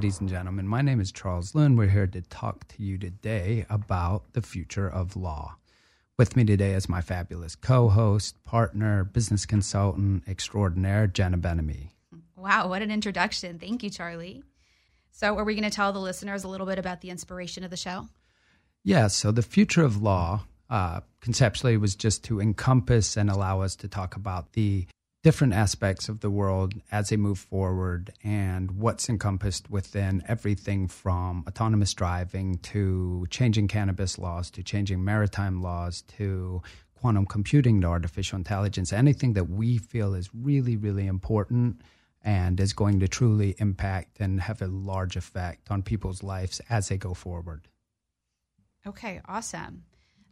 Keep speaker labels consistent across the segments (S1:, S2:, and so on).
S1: ladies and gentlemen. My name is Charles Lynn. We're here to talk to you today about the future of law. With me today is my fabulous co host, partner, business consultant extraordinaire, Jenna Ben-Ami.
S2: Wow, what an introduction. Thank you, Charlie. So, are we going to tell the listeners a little bit about the inspiration of the show?
S1: Yeah, so the future of law uh, conceptually was just to encompass and allow us to talk about the different aspects of the world as they move forward and what's encompassed within everything from autonomous driving to changing cannabis laws to changing maritime laws to quantum computing to artificial intelligence, anything that we feel is really, really important and is going to truly impact and have a large effect on people's lives as they go forward.
S2: Okay, awesome.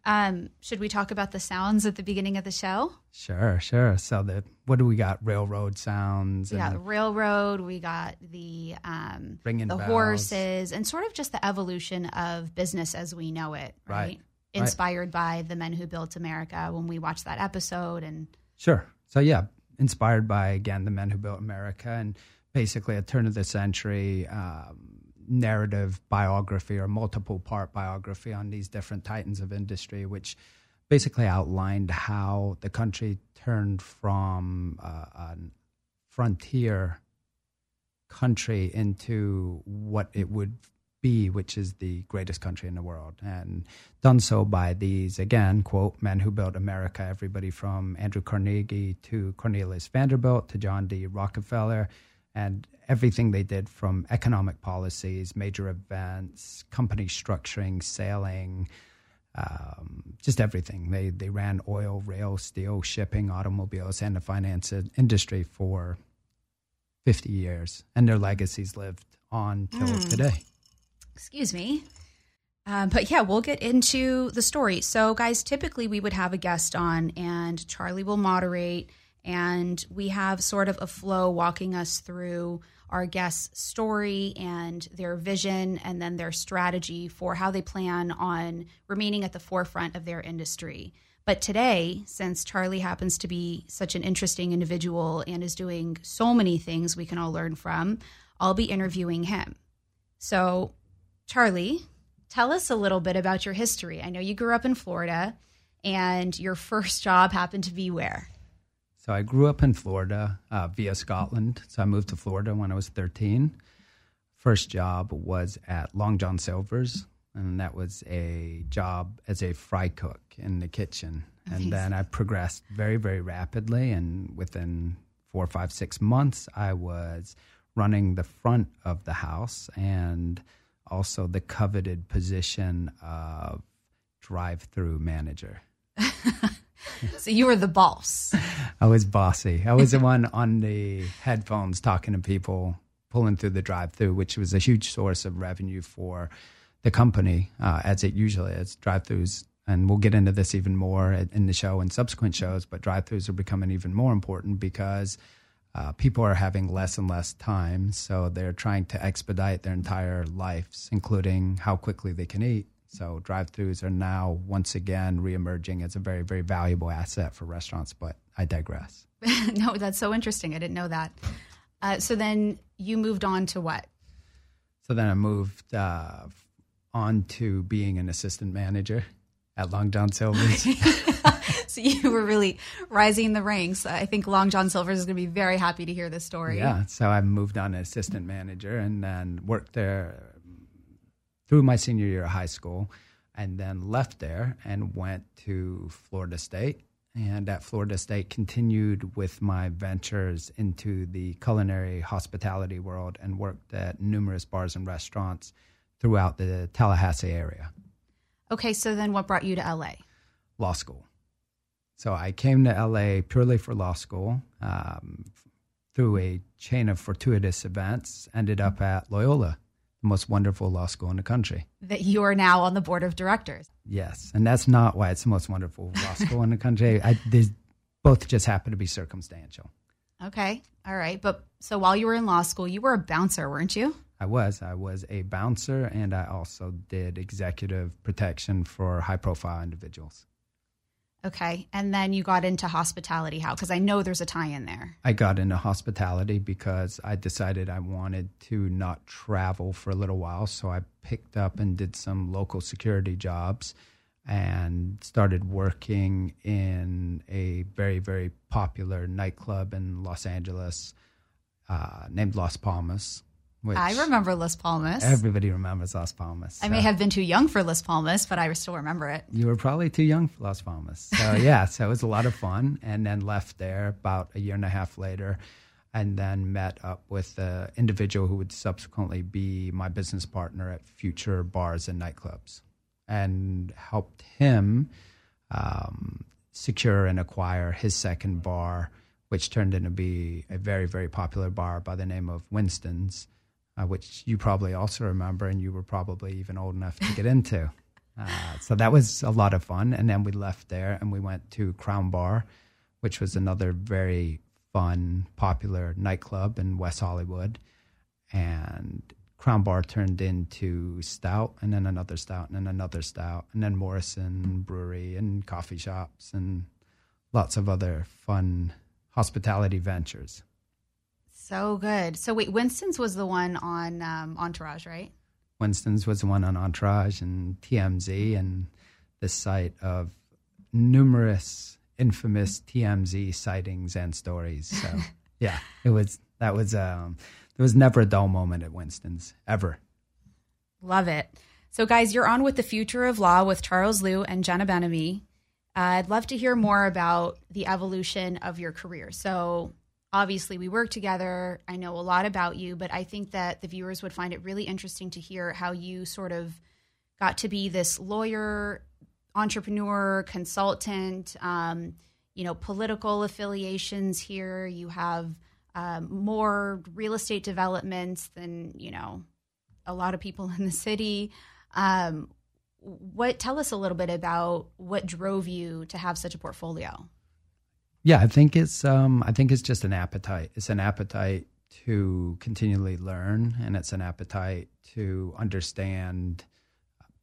S2: Um, should we talk about the sounds at the beginning of the show?
S1: Sure, sure. So the what do we got? Railroad sounds.
S2: We got the railroad. We got the um,
S1: Ringing
S2: the
S1: bells.
S2: horses, and sort of just the evolution of business as we know it. Right.
S1: Right.
S2: Inspired by the men who built America when we watched that episode, and
S1: Sure. So yeah, inspired by again the men who built America and basically a turn of the century um, narrative biography or multiple part biography on these different titans of industry, which basically outlined how the country turned from uh, a frontier country into what it would be, which is the greatest country in the world, and done so by these, again, quote, men who built America, everybody from Andrew Carnegie to Cornelius Vanderbilt to John D. Rockefeller, and everything they did from economic policies, major events, company structuring, sailing, um, just everything. They, they ran oil, rail, steel, shipping, automobiles, and the finance industry for 50 years, and their legacies lived on till today.
S2: excuse me. Um, but yeah, we'll get into the story. So, guys, typically we would have a guest on, and Charlie will moderate, and we have sort of a flow walking us through our guest's story and their vision, and then their strategy for how they plan on remaining at the forefront of their industry. But today, since Charlie happens to be such an interesting individual and is doing so many things we can all learn from, I'll be interviewing him. So, Charlie, tell us a little bit about your history. I know you grew up in Florida and your first job happened to be where?
S1: So I grew up in Florida uh, via Scotland. So I moved to Florida when I was 13. First job was at Long John Silver's, and that was a job as a fry cook in the kitchen. And then I progressed very, very rapidly. And within four, five, six months, I was running the front of the house and also the coveted position of drive through manager.
S2: So you were the boss.
S1: I was bossy. I was the one on the headphones talking to people, pulling through the drive through, which was a huge source of revenue for the company, uh, as it usually is. Drive throughs, and we'll get into this even more in the show and subsequent shows, but drive throughs are becoming even more important because uh, people are having less and less time. So they're trying to expedite their entire lives, including how quickly they can eat. So drive-throughs are now once again reemerging as a very, very valuable asset for restaurants. But I digress.
S2: no, that's so interesting. I didn't know that. Uh, so then you moved on to what?
S1: So then I moved uh, on to being an assistant manager at Long John Silver's.
S2: So you were really rising in the ranks. I think Long John Silver's is going to be very happy to hear this story.
S1: yeah. So I moved on to assistant manager and then worked there through my senior year of high school and then left there and went to Florida State. And at Florida State, continued with my ventures into the culinary hospitality world and worked at numerous bars and restaurants throughout the Tallahassee area.
S2: Okay, so then what brought you to LA?
S1: law school. So I came to LA purely for law school um, through a chain of fortuitous events, ended up at Loyola, the most wonderful law school in the country.
S2: That you are now on the board of directors.
S1: Yes. And that's not why it's the most wonderful law school in the country. I, they both just happen to be circumstantial.
S2: Okay, all right. But so while you were in law school, you were a bouncer, weren't you?
S1: I was. I was a bouncer and I also did executive protection for high profile individuals.
S2: Okay. And then you got into hospitality. How? Because I know there's a tie in there.
S1: I got into hospitality because I decided I wanted to not travel for a little while. So I picked up and did some local security jobs and started working in a very, very popular nightclub in Los Angeles uh, named Las Palmas.
S2: I remember Las Palmas.
S1: Everybody remembers Las Palmas.
S2: I may have been too young for Las Palmas, but I still remember it.
S1: You were probably too young for Las Palmas. So, yeah, so it was a lot of fun. And then left there about a year and a half later and then met up with the individual who would subsequently be my business partner at future bars and nightclubs and helped him um, secure and acquire his second bar, which turned into be a very, very popular bar by the name of Winston's uh, which you probably also remember, and you were probably even old enough to get into. Uh, so that was a lot of fun. And then we left there and we went to Crown Bar, which was another very fun, popular nightclub in West Hollywood. And Crown Bar turned into Stout, and then another Stout, and then another Stout, and then Morrison Brewery and coffee shops and lots of other fun hospitality ventures.
S2: So good. So wait, Winston's was the one on um, Entourage, right?
S1: Winston's was the one on Entourage and TMZ and the site of numerous infamous TMZ sightings and stories. So yeah, it was that was um there was never a dull moment at Winston's ever.
S2: Love it. So guys, you're on with the future of law with Charles Lew and Jenna Ben-Ami. Uh, I'd love to hear more about the evolution of your career. So obviously we work together. I know a lot about you, but I think that the viewers would find it really interesting to hear how you sort of got to be this lawyer, entrepreneur, consultant, um, you know, political affiliations here. You have um, more real estate developments than, you know, a lot of people in the city. Um, what tell us a little bit about what drove you to have such a portfolio?
S1: Yeah, I think it's um, I think it's just an appetite. It's an appetite to continually learn, and it's an appetite to understand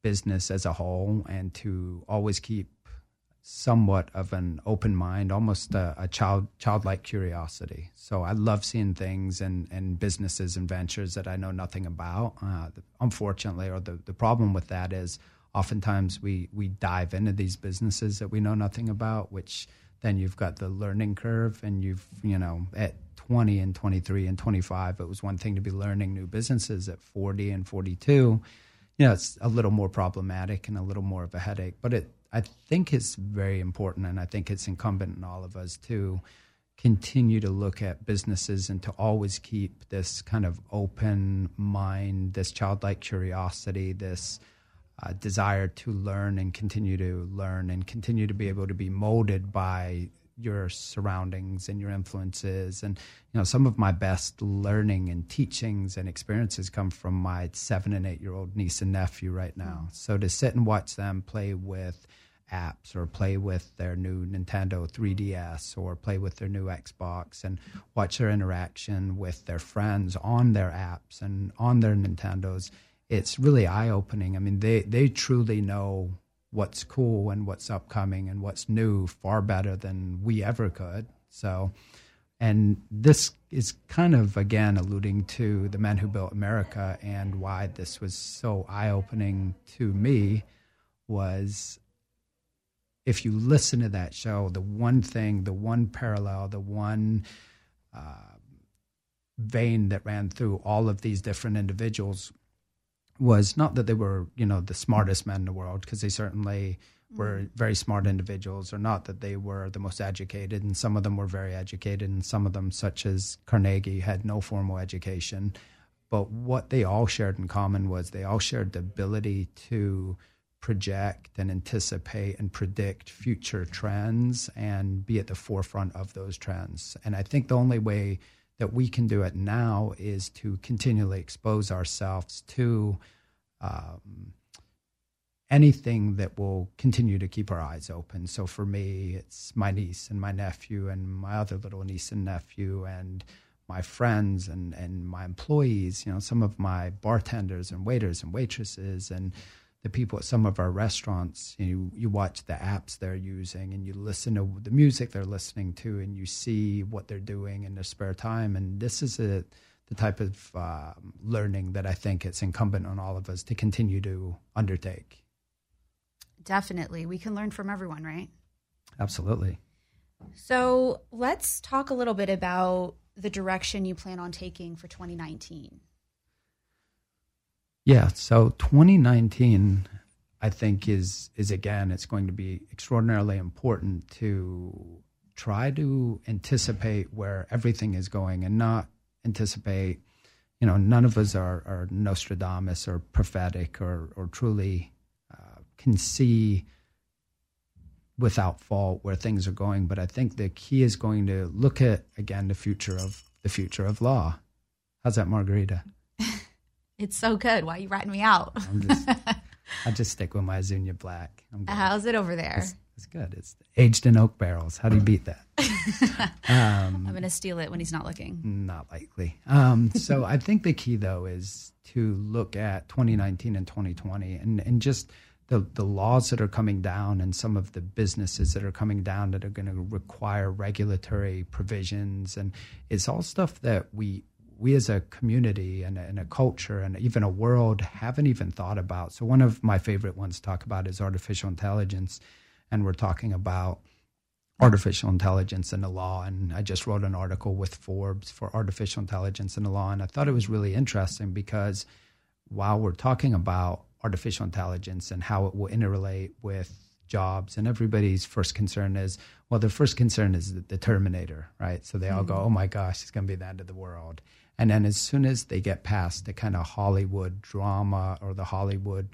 S1: business as a whole, and to always keep somewhat of an open mind, almost a, a, child childlike curiosity. So I love seeing things and, and businesses and ventures that I know nothing about. Uh, unfortunately, or the, the problem with that is oftentimes we we dive into these businesses that we know nothing about, which then you've got the learning curve and you've you know at 20 and 23 and 25 it was one thing to be learning new businesses at 40 and 42 you know it's a little more problematic and a little more of a headache but it i think it's very important and i think it's incumbent on all of us to continue to look at businesses and to always keep this kind of open mind this childlike curiosity this uh, desire to learn and continue to learn and continue to be able to be molded by your surroundings and your influences. And you know some of my best learning and teachings and experiences come from my seven and eight year old niece and nephew right now. So to sit and watch them play with apps or play with their new Nintendo 3DS or play with their new Xbox and watch their interaction with their friends on their apps and on their Nintendos it's really eye opening. I mean, they they truly know what's cool and what's upcoming and what's new far better than we ever could. So, and this is kind of again alluding to the men who built America and why this was so eye opening to me was if you listen to that show, the one thing, the one parallel, the one uh, vein that ran through all of these different individuals was not that they were, you know, the smartest men in the world, because they certainly were mm. very smart individuals, or not that they were the most educated, and some of them were very educated, and some of them, such as Carnegie, had no formal education. But what they all shared in common was they all shared the ability to project and anticipate and predict future trends and be at the forefront of those trends. And I think the only way that we can do it now is to continually expose ourselves to um, anything that will continue to keep our eyes open. So for me, it's my niece and my nephew and my other little niece and nephew and my friends and, and my employees, you know, some of my bartenders and waiters and waitresses and the people at some of our restaurants, you you watch the apps they're using and you listen to the music they're listening to and you see what they're doing in their spare time. And this is a, the type of uh, learning that I think it's incumbent on all of us to continue to undertake.
S2: Definitely. We can learn from everyone, right?
S1: Absolutely.
S2: So let's talk a little bit about the direction you plan on taking for 2019.
S1: Yeah. So 2019, I think is is again, it's going to be extraordinarily important to try to anticipate where everything is going and not anticipate. You know, none of us are, are Nostradamus or prophetic or or truly uh, can see without fault where things are going. But I think the key is going to look at again the future of the future of law. How's that, Margarita?
S2: It's so good. Why are you writing me out?
S1: I'm just, I just stick with my Azuñia Black. I'm good.
S2: How's it over there?
S1: It's, it's good. It's aged in oak barrels. How do you beat that?
S2: I'm going to steal it when he's not looking.
S1: Not likely. Um, so I think the key though is to look at 2019 and 2020 and, and just the, the laws that are coming down and some of the businesses that are coming down that are going to require regulatory provisions. And it's all stuff that we, we as a community and a, and a culture and even a world haven't even thought about. So one of my favorite ones to talk about is artificial intelligence. And we're talking about artificial intelligence in the law. And I just wrote an article with Forbes for artificial intelligence in the law. And I thought it was really interesting because while we're talking about artificial intelligence and how it will interrelate with jobs, and everybody's first concern is, well, their first concern is the, the Terminator, right? So they all go, mm-hmm. oh my gosh, it's going to be the end of the world. And then as soon as they get past the kind of Hollywood drama or the Hollywood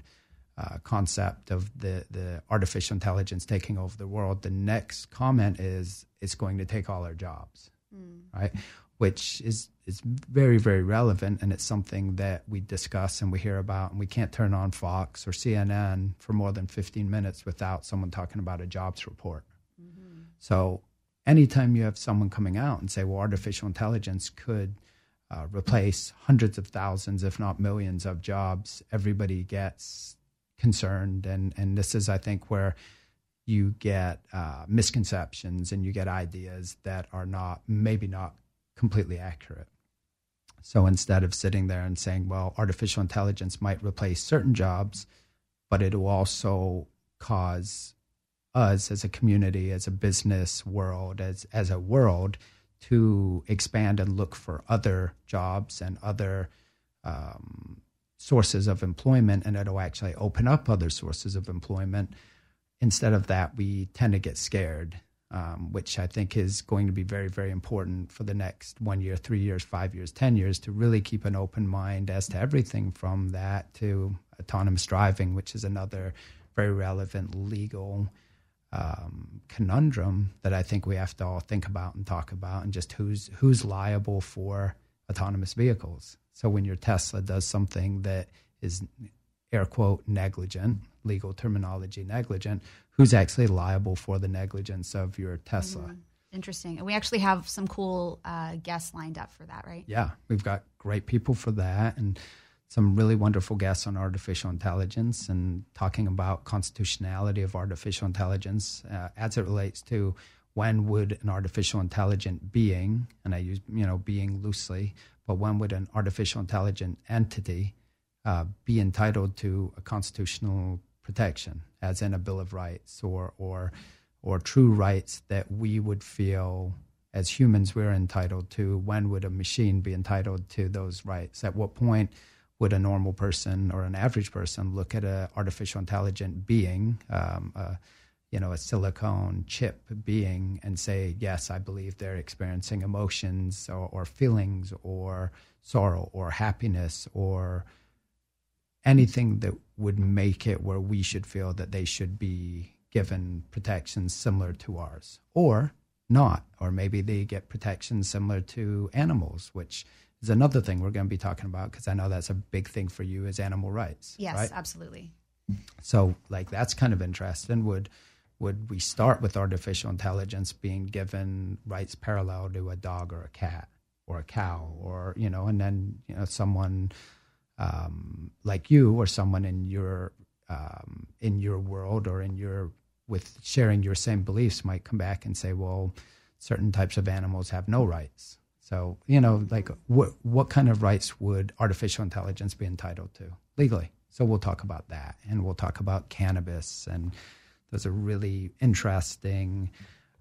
S1: uh, concept of the, the artificial intelligence taking over the world, the next comment is it's going to take all our jobs, mm. right? Which is is very very relevant, and it's something that we discuss and we hear about, and we can't turn on Fox or CNN for more than fifteen minutes without someone talking about a jobs report. Mm-hmm. So anytime you have someone coming out and say, "Well, artificial intelligence could," uh, replace hundreds of thousands, if not millions, of jobs, everybody gets concerned. And, and this is, I think, where you get uh, misconceptions and you get ideas that are not, maybe not completely accurate. So instead of sitting there and saying, well, artificial intelligence might replace certain jobs, but it will also cause us as a community, as a business world, as, as a world, to expand and look for other jobs and other um, sources of employment, and it'll actually open up other sources of employment. Instead of that, we tend to get scared, um, which I think is going to be very, very important for the next one year, three years, five years, 10 years to really keep an open mind as to everything from that to autonomous driving, which is another very relevant legal um, conundrum that I think we have to all think about and talk about, and just who's who's liable for autonomous vehicles. So when your Tesla does something that is air quote negligent, legal terminology negligent, who's actually liable for the negligence of your Tesla? Mm-hmm.
S2: Interesting. And we actually have some cool uh, guests lined up for that, right?
S1: Yeah, we've got great people for that, and some really wonderful guests on artificial intelligence and talking about constitutionality of artificial intelligence uh, as it relates to when would an artificial intelligent being, and I use you know being loosely, but when would an artificial intelligent entity uh, be entitled to a constitutional protection, as in a Bill of Rights or or or true rights that we would feel as humans we're entitled to? When would a machine be entitled to those rights? At what point? Would a normal person or an average person look at an artificial intelligent being, um, you know, a silicone chip being, and say, yes, I believe they're experiencing emotions or, or feelings or sorrow or happiness or anything that would make it where we should feel that they should be given protections similar to ours or not. Or maybe they get protections similar to animals which is another thing we're going to be talking about because I know that's a big thing for you is animal rights.
S2: Yes,
S1: right?
S2: absolutely.
S1: So, like, that's kind of interesting. Would would we start with artificial intelligence being given rights parallel to a dog or a cat or a cow or you know, and then you know someone um, like you or someone in your um, in your world or in your with sharing your same beliefs might come back and say, well, certain types of animals have no rights. So you know, like what what kind of rights would artificial intelligence be entitled to legally? So we'll talk about that, and we'll talk about cannabis, and there's a really interesting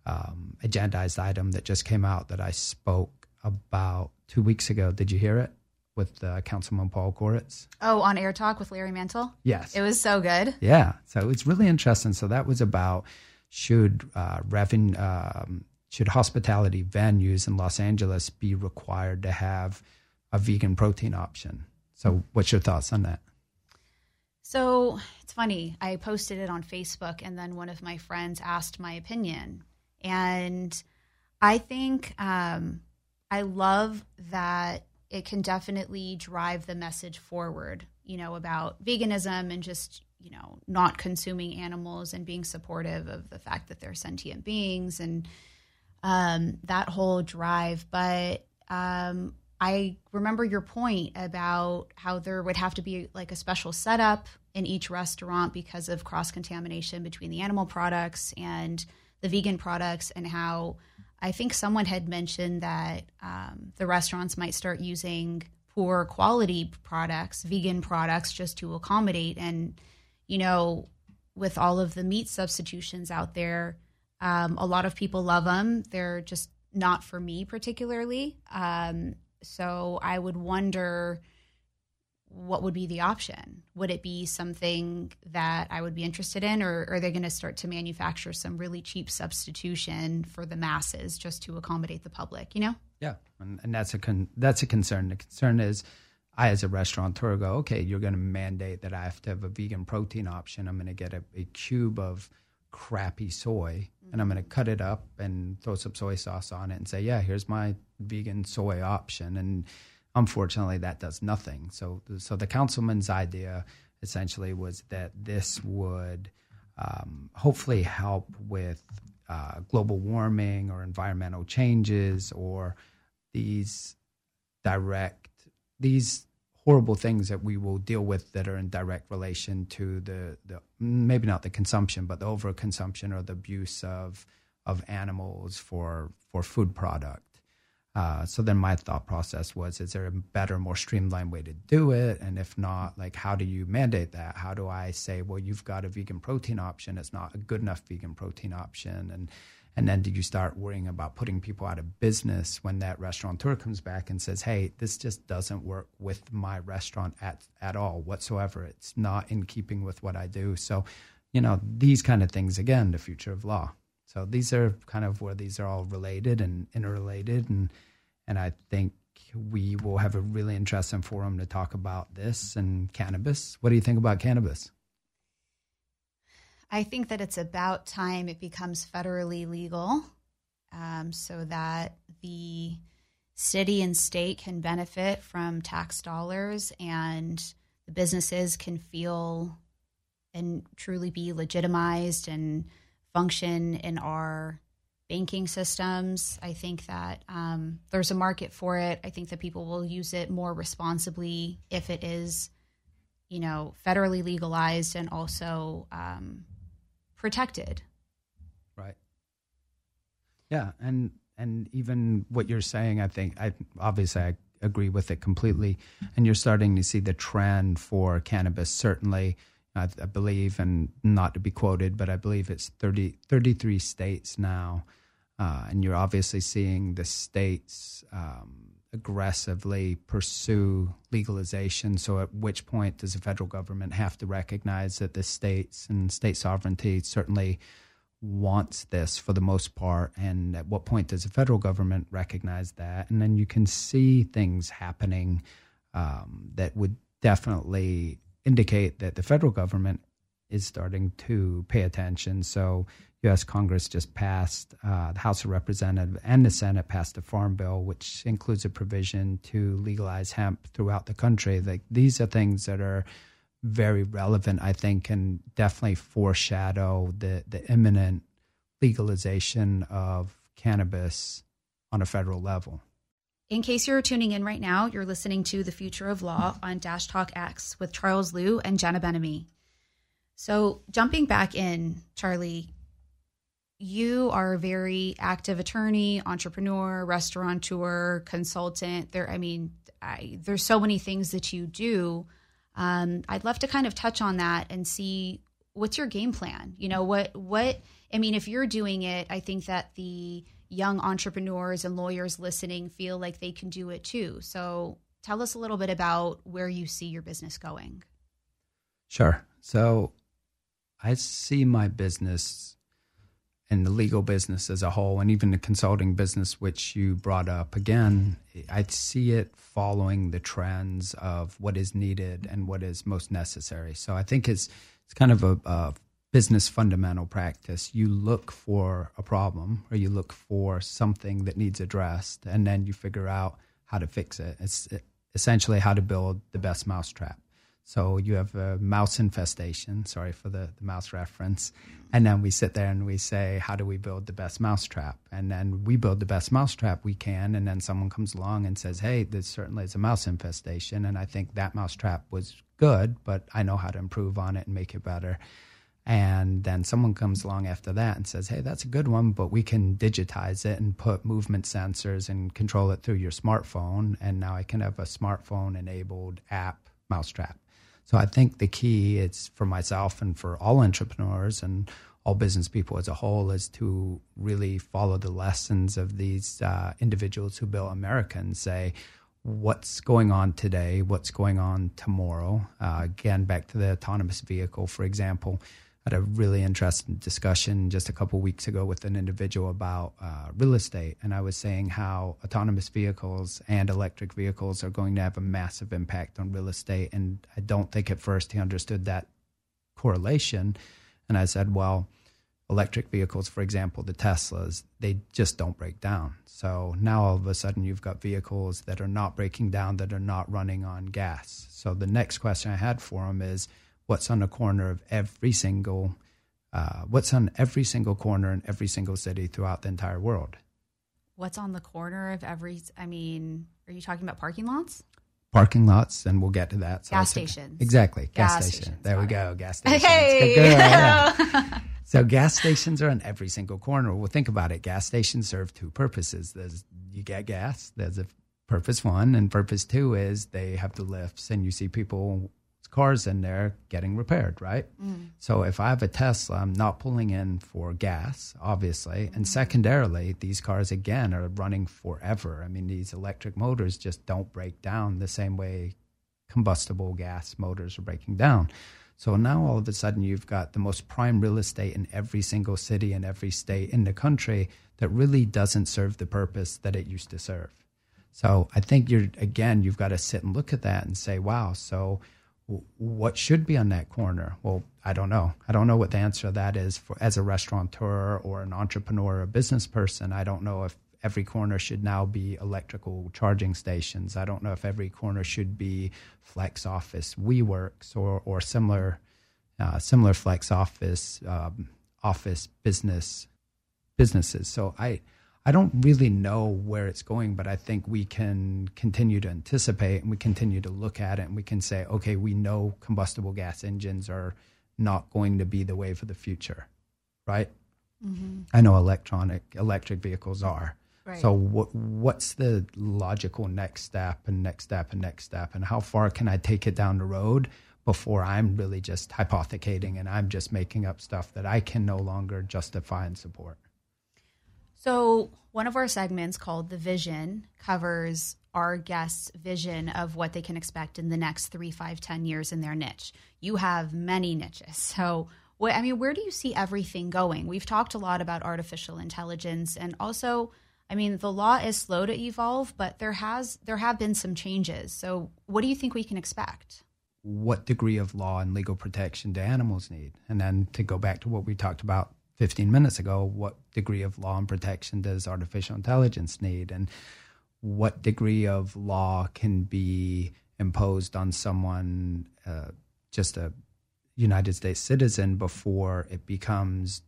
S1: um, agendized item that just came out that I spoke about two weeks ago. Did you hear it? with uh, Councilman Paul Koretz.
S2: Oh, on Air Talk with Larry Mantle?
S1: Yes.
S2: It was so good.
S1: Yeah. So it's really interesting. So that was about should uh, revenue, um, should hospitality venues in Los Angeles be required to have a vegan protein option? So what's your thoughts on that?
S2: So it's funny. I posted it on Facebook, and then one of my friends asked my opinion. And I think um, I love that it can definitely drive the message forward, you know, about veganism and just, you know, not consuming animals and being supportive of the fact that they're sentient beings and um, that whole drive. But um, I remember your point about how there would have to be like a special setup in each restaurant because of cross contamination between the animal products and the vegan products and how I think someone had mentioned that um, the restaurants might start using poor quality products, vegan products, just to accommodate. And, you know, with all of the meat substitutions out there, um, a lot of people love them. They're just not for me particularly. Um, so I would wonder what would be the option? Would it be something that I would be interested in, or are they going to start to manufacture some really cheap substitution for the masses just to accommodate the public? You know?
S1: Yeah, and, and that's a con- that's a concern. The concern is, I as a restaurateur go, okay, you're going to mandate that I have to have a vegan protein option. I'm going to get a, a cube of crappy soy, mm-hmm. and I'm going to cut it up and throw some soy sauce on it, and say, yeah, here's my vegan soy option, and Unfortunately, that does nothing. So, so the councilman's idea essentially was that this would um, hopefully help with uh, global warming or environmental changes or these direct these horrible things that we will deal with that are in direct relation to the, the maybe not the consumption but the overconsumption or the abuse of of animals for for food product uh, so then my thought process was, is there a better, more streamlined way to do it? And if not, like, how do you mandate that? How do I say, well, you've got a vegan protein option. It's not a good enough vegan protein option. And, and then do you start worrying about putting people out of business when that restaurateur comes back and says, hey, this just doesn't work with my restaurant at, at all whatsoever. It's not in keeping with what I do. So, you know, these kind of things, again, the future of law. So these are kind of where these are all related and interrelated, and and I think we will have a really interesting forum to talk about this and cannabis. What do you think about cannabis?
S2: I think that it's about time it becomes federally legal, um, so that the city and state can benefit from tax dollars and the businesses can feel and truly be legitimized and function in our banking systems. I think that um, there's a market for it. I think that people will use it more responsibly if it is, you know, federally legalized and also um, protected.
S1: Right. Yeah, and and even what you're saying, I think, I obviously I agree with it completely. And you're starting to see the trend for cannabis certainly I, I, believe, and not to be quoted, but I believe it's 30, 33 states now. Uh, and you're obviously seeing the states um, aggressively pursue legalization. So, at which point does the federal government have to recognize that the states and state sovereignty certainly wants this for the most part? And at what point does the federal government recognize that? And then you can see things happening um, that would definitely indicate that the federal government is starting to pay attention. So, U.S. Congress just passed, uh, the House of Representatives and the Senate passed a farm bill, which includes a provision to legalize hemp throughout the country. Like these are things that are very relevant, I think, and definitely foreshadow the the imminent legalization of cannabis on a federal level.
S2: In case you're tuning in right now, you're listening to The Future of Law on Dash Talk X with Charles Lew and Jenna Ben-Ami. So, jumping back in, Charlie, you are a very active attorney, entrepreneur, restaurateur, consultant. There, I mean, I, there's so many things that you do. Um, I'd love to kind of touch on that and see what's your game plan. You know, what what I mean, if you're doing it, I think that the young entrepreneurs and lawyers listening feel like they can do it too. So, tell us a little bit about where you see your business going.
S1: Sure. So, I see my business and the legal business as a whole, and even the consulting business, which you brought up again, I see it following the trends of what is needed and what is most necessary. So I think it's it's kind of a, a business fundamental practice. You look for a problem or you look for something that needs addressed, and then you figure out how to fix it. It's essentially how to build the best mousetrap. So you have a mouse infestation. Sorry for the, the mouse reference. And then we sit there and we say, how do we build the best mouse trap? And then we build the best mouse trap we can. And then someone comes along and says, hey, this certainly is a mouse infestation. And I think that mouse trap was good, but I know how to improve on it and make it better. And then someone comes along after that and says, hey, that's a good one, but we can digitize it and put movement sensors and control it through your smartphone. And now I can have a smartphone enabled app mousetrap. So I think the key is for myself and for all entrepreneurs and all business people as a whole is to really follow the lessons of these uh, individuals who built America and say, what's going on today, what's going on tomorrow. Uh, again, back to the autonomous vehicle, for example had a really interesting discussion just a couple weeks ago with an individual about uh, real estate, and I was saying how autonomous vehicles and electric vehicles are going to have a massive impact on real estate. And I don't think at first he understood that correlation. And I said, well, electric vehicles, for example, the Teslas, they just don't break down. So now all of a sudden you've got vehicles that are not breaking down, that are not running on gas. So the next question I had for him is, what's on the corner of every single uh, what's on every single corner in every single city throughout the entire world.
S2: What's on the corner of every? I mean, are you talking about parking lots?
S1: Parking lots, and we'll get to that.
S2: So gas stations.
S1: Exactly, gas, gas station. There we go, gas stations. Hey. so gas stations are on every single corner. Well, think about it. Gas stations serve two purposes. There's you get gas. There's a purpose one, and purpose two is they have the lifts, and you see people cars in there getting repaired, right? Mm. So if I have a Tesla, I'm not pulling in for gas, obviously. Mm. And secondarily, these cars again are running forever. I mean, these electric motors just don't break down the same way combustible gas motors are breaking down. So now all of a sudden you've got the most prime real estate in every single city and every state in the country that really doesn't serve the purpose that it used to serve. So I think you're again you've got to sit and look at that and say, wow, so what should be on that corner? Well, I don't know. I don't know what the answer to that is for as a restaurateur or an entrepreneur or a business person. I don't know if every corner should now be electrical charging stations. I don't know if every corner should be flex office, WeWorks, or or similar uh, similar flex office um, office business businesses. So I I don't really know where it's going, but I think we can continue to anticipate and we continue to look at it and we can say, okay, we know combustible gas engines are not going to be the way for the future, right? Mm-hmm. I know electronic electric vehicles are. Right. So what what's the logical next step and next step and next step and how far can I take it down the road before I'm really just hypothecating and I'm just making up stuff that I can no longer justify and support?
S2: So, one of our segments called The Vision covers our guests' vision of what they can expect in the next three, five, ten years in their niche. You have many niches. So, what, I mean, where do you see everything going? We've talked a lot about artificial intelligence and also, I mean, the law is slow to evolve, but there has there have been some changes. So, what do you think we can expect?
S1: What degree of law and legal protection do animals need? And then to go back to what we talked about 15 minutes ago, what degree of law and protection does artificial intelligence need? And what degree of law can be imposed on someone, uh, just a United States citizen, before it becomes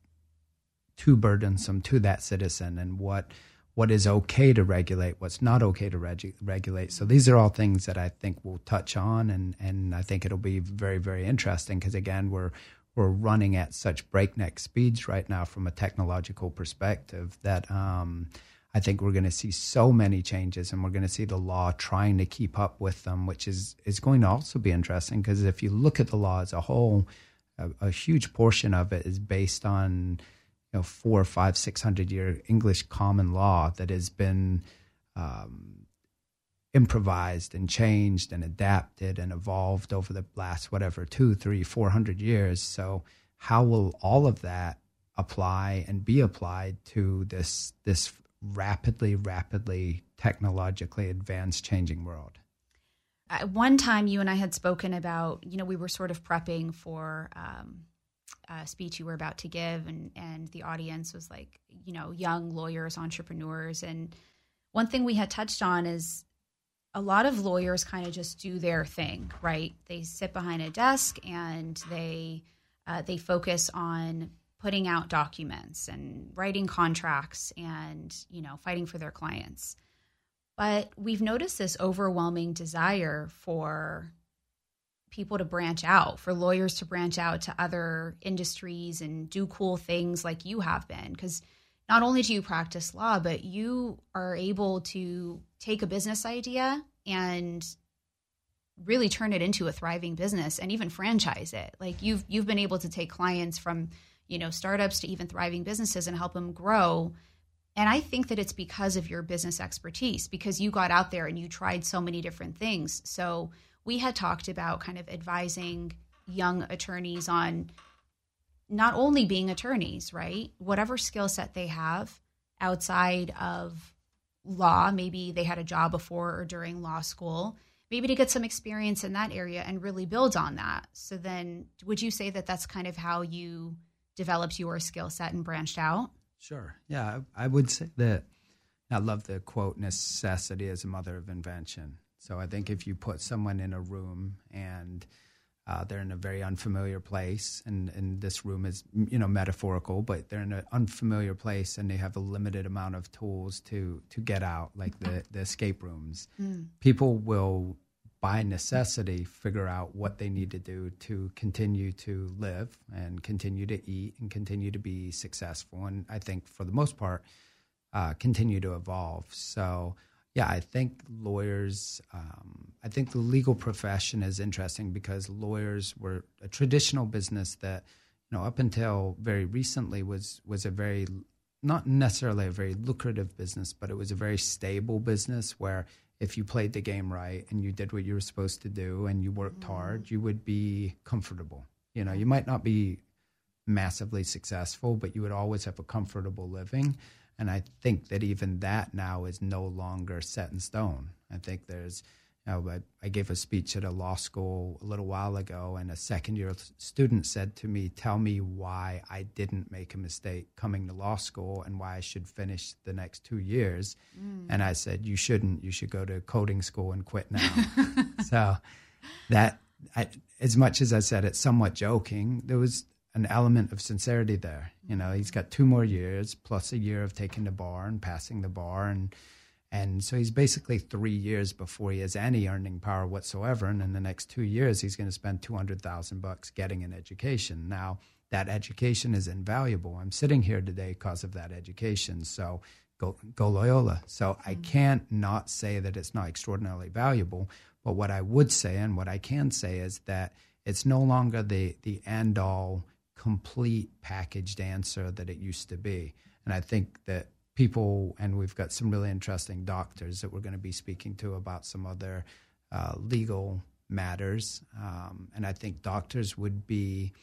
S1: too burdensome to that citizen? And what what is okay to regulate, what's not okay to regu- regulate. So these are all things that I think we'll touch on, and and I think it'll be very very interesting because again we're we're running at such breakneck speeds right now from a technological perspective that um, I think we're going to see so many changes, and we're going to see the law trying to keep up with them, which is is going to also be interesting because if you look at the law as a whole, a, a huge portion of it is based on you know four, five, six hundred year English common law that has been um, improvised and changed and adapted and evolved over the last whatever two, three, four hundred years. So how will all of that apply and be applied to this this rapidly, rapidly technologically advanced, changing world?
S2: At one time, you and I had spoken about, you know, we were sort of prepping for um, a speech you were about to give, and and the audience was like, you know, young lawyers, entrepreneurs, and one thing we had touched on is a lot of lawyers kind of just do their thing, right? They sit behind a desk and they uh, they focus on putting out documents and writing contracts and you know fighting for their clients. But we've noticed this overwhelming desire for people to branch out, for lawyers to branch out to other industries and do cool things like you have been. Because not only do you practice law, but you are able to take a business idea and really turn it into a thriving business and even franchise it. Like you've you've been able to take clients from, you know, startups to even thriving businesses and help them grow. And I think that it's because of your business expertise because you got out there and you tried so many different things. So we had talked about kind of advising young attorneys on not only being attorneys, right? Whatever skill set they have outside of law, maybe they had a job before or during law school, maybe to get some experience in that area and really build on that. So then, would you say that that's kind of how you developed your skill set and branched out?
S1: Sure. Yeah, I would say that I love the quote necessity is a mother of invention. So I think if you put someone in a room and uh, they're in a very unfamiliar place, and, and this room is, you know, metaphorical, but they're in an unfamiliar place, and they have a limited amount of tools to to get out, like the the escape rooms. Mm. People will, by necessity, figure out what they need to do to continue to live and continue to eat and continue to be successful, and I think for the most part, uh, continue to evolve. So yeah, I think lawyers, um, I think the legal profession is interesting because lawyers were a traditional business that, you know, up until very recently was was a very not necessarily a very lucrative business, but it was a very stable business where if you played the game right and you did what you were supposed to do and you worked mm-hmm. hard, you would be comfortable. You know, you might not be massively successful, but you would always have a comfortable living. And I think that even that now is no longer set in stone. I think there's, you know, I, I gave a speech at a law school a little while ago, and a second year student said to me, Tell me why I didn't make a mistake coming to law school and why I should finish the next two years. Mm. And I said, You shouldn't. You should go to coding school and quit now. so that, I, as much as I said it somewhat joking, there was an element of sincerity there. You know, he's got two more years plus a year of taking the bar and passing the bar, and and so he's basically three years before he has any earning power whatsoever. And in the next two years, he's going to spend two hundred thousand bucks getting an education. Now that education is invaluable. I'm sitting here today because of that education. So go go Loyola. So mm-hmm. I can't not say that it's not extraordinarily valuable. But what I would say and what I can say is that it's no longer the the end all complete packaged answer that it used to be. And I think that people, and we've got some really interesting doctors that we're going to be speaking to about some other uh, legal matters. Um, and I think doctors would be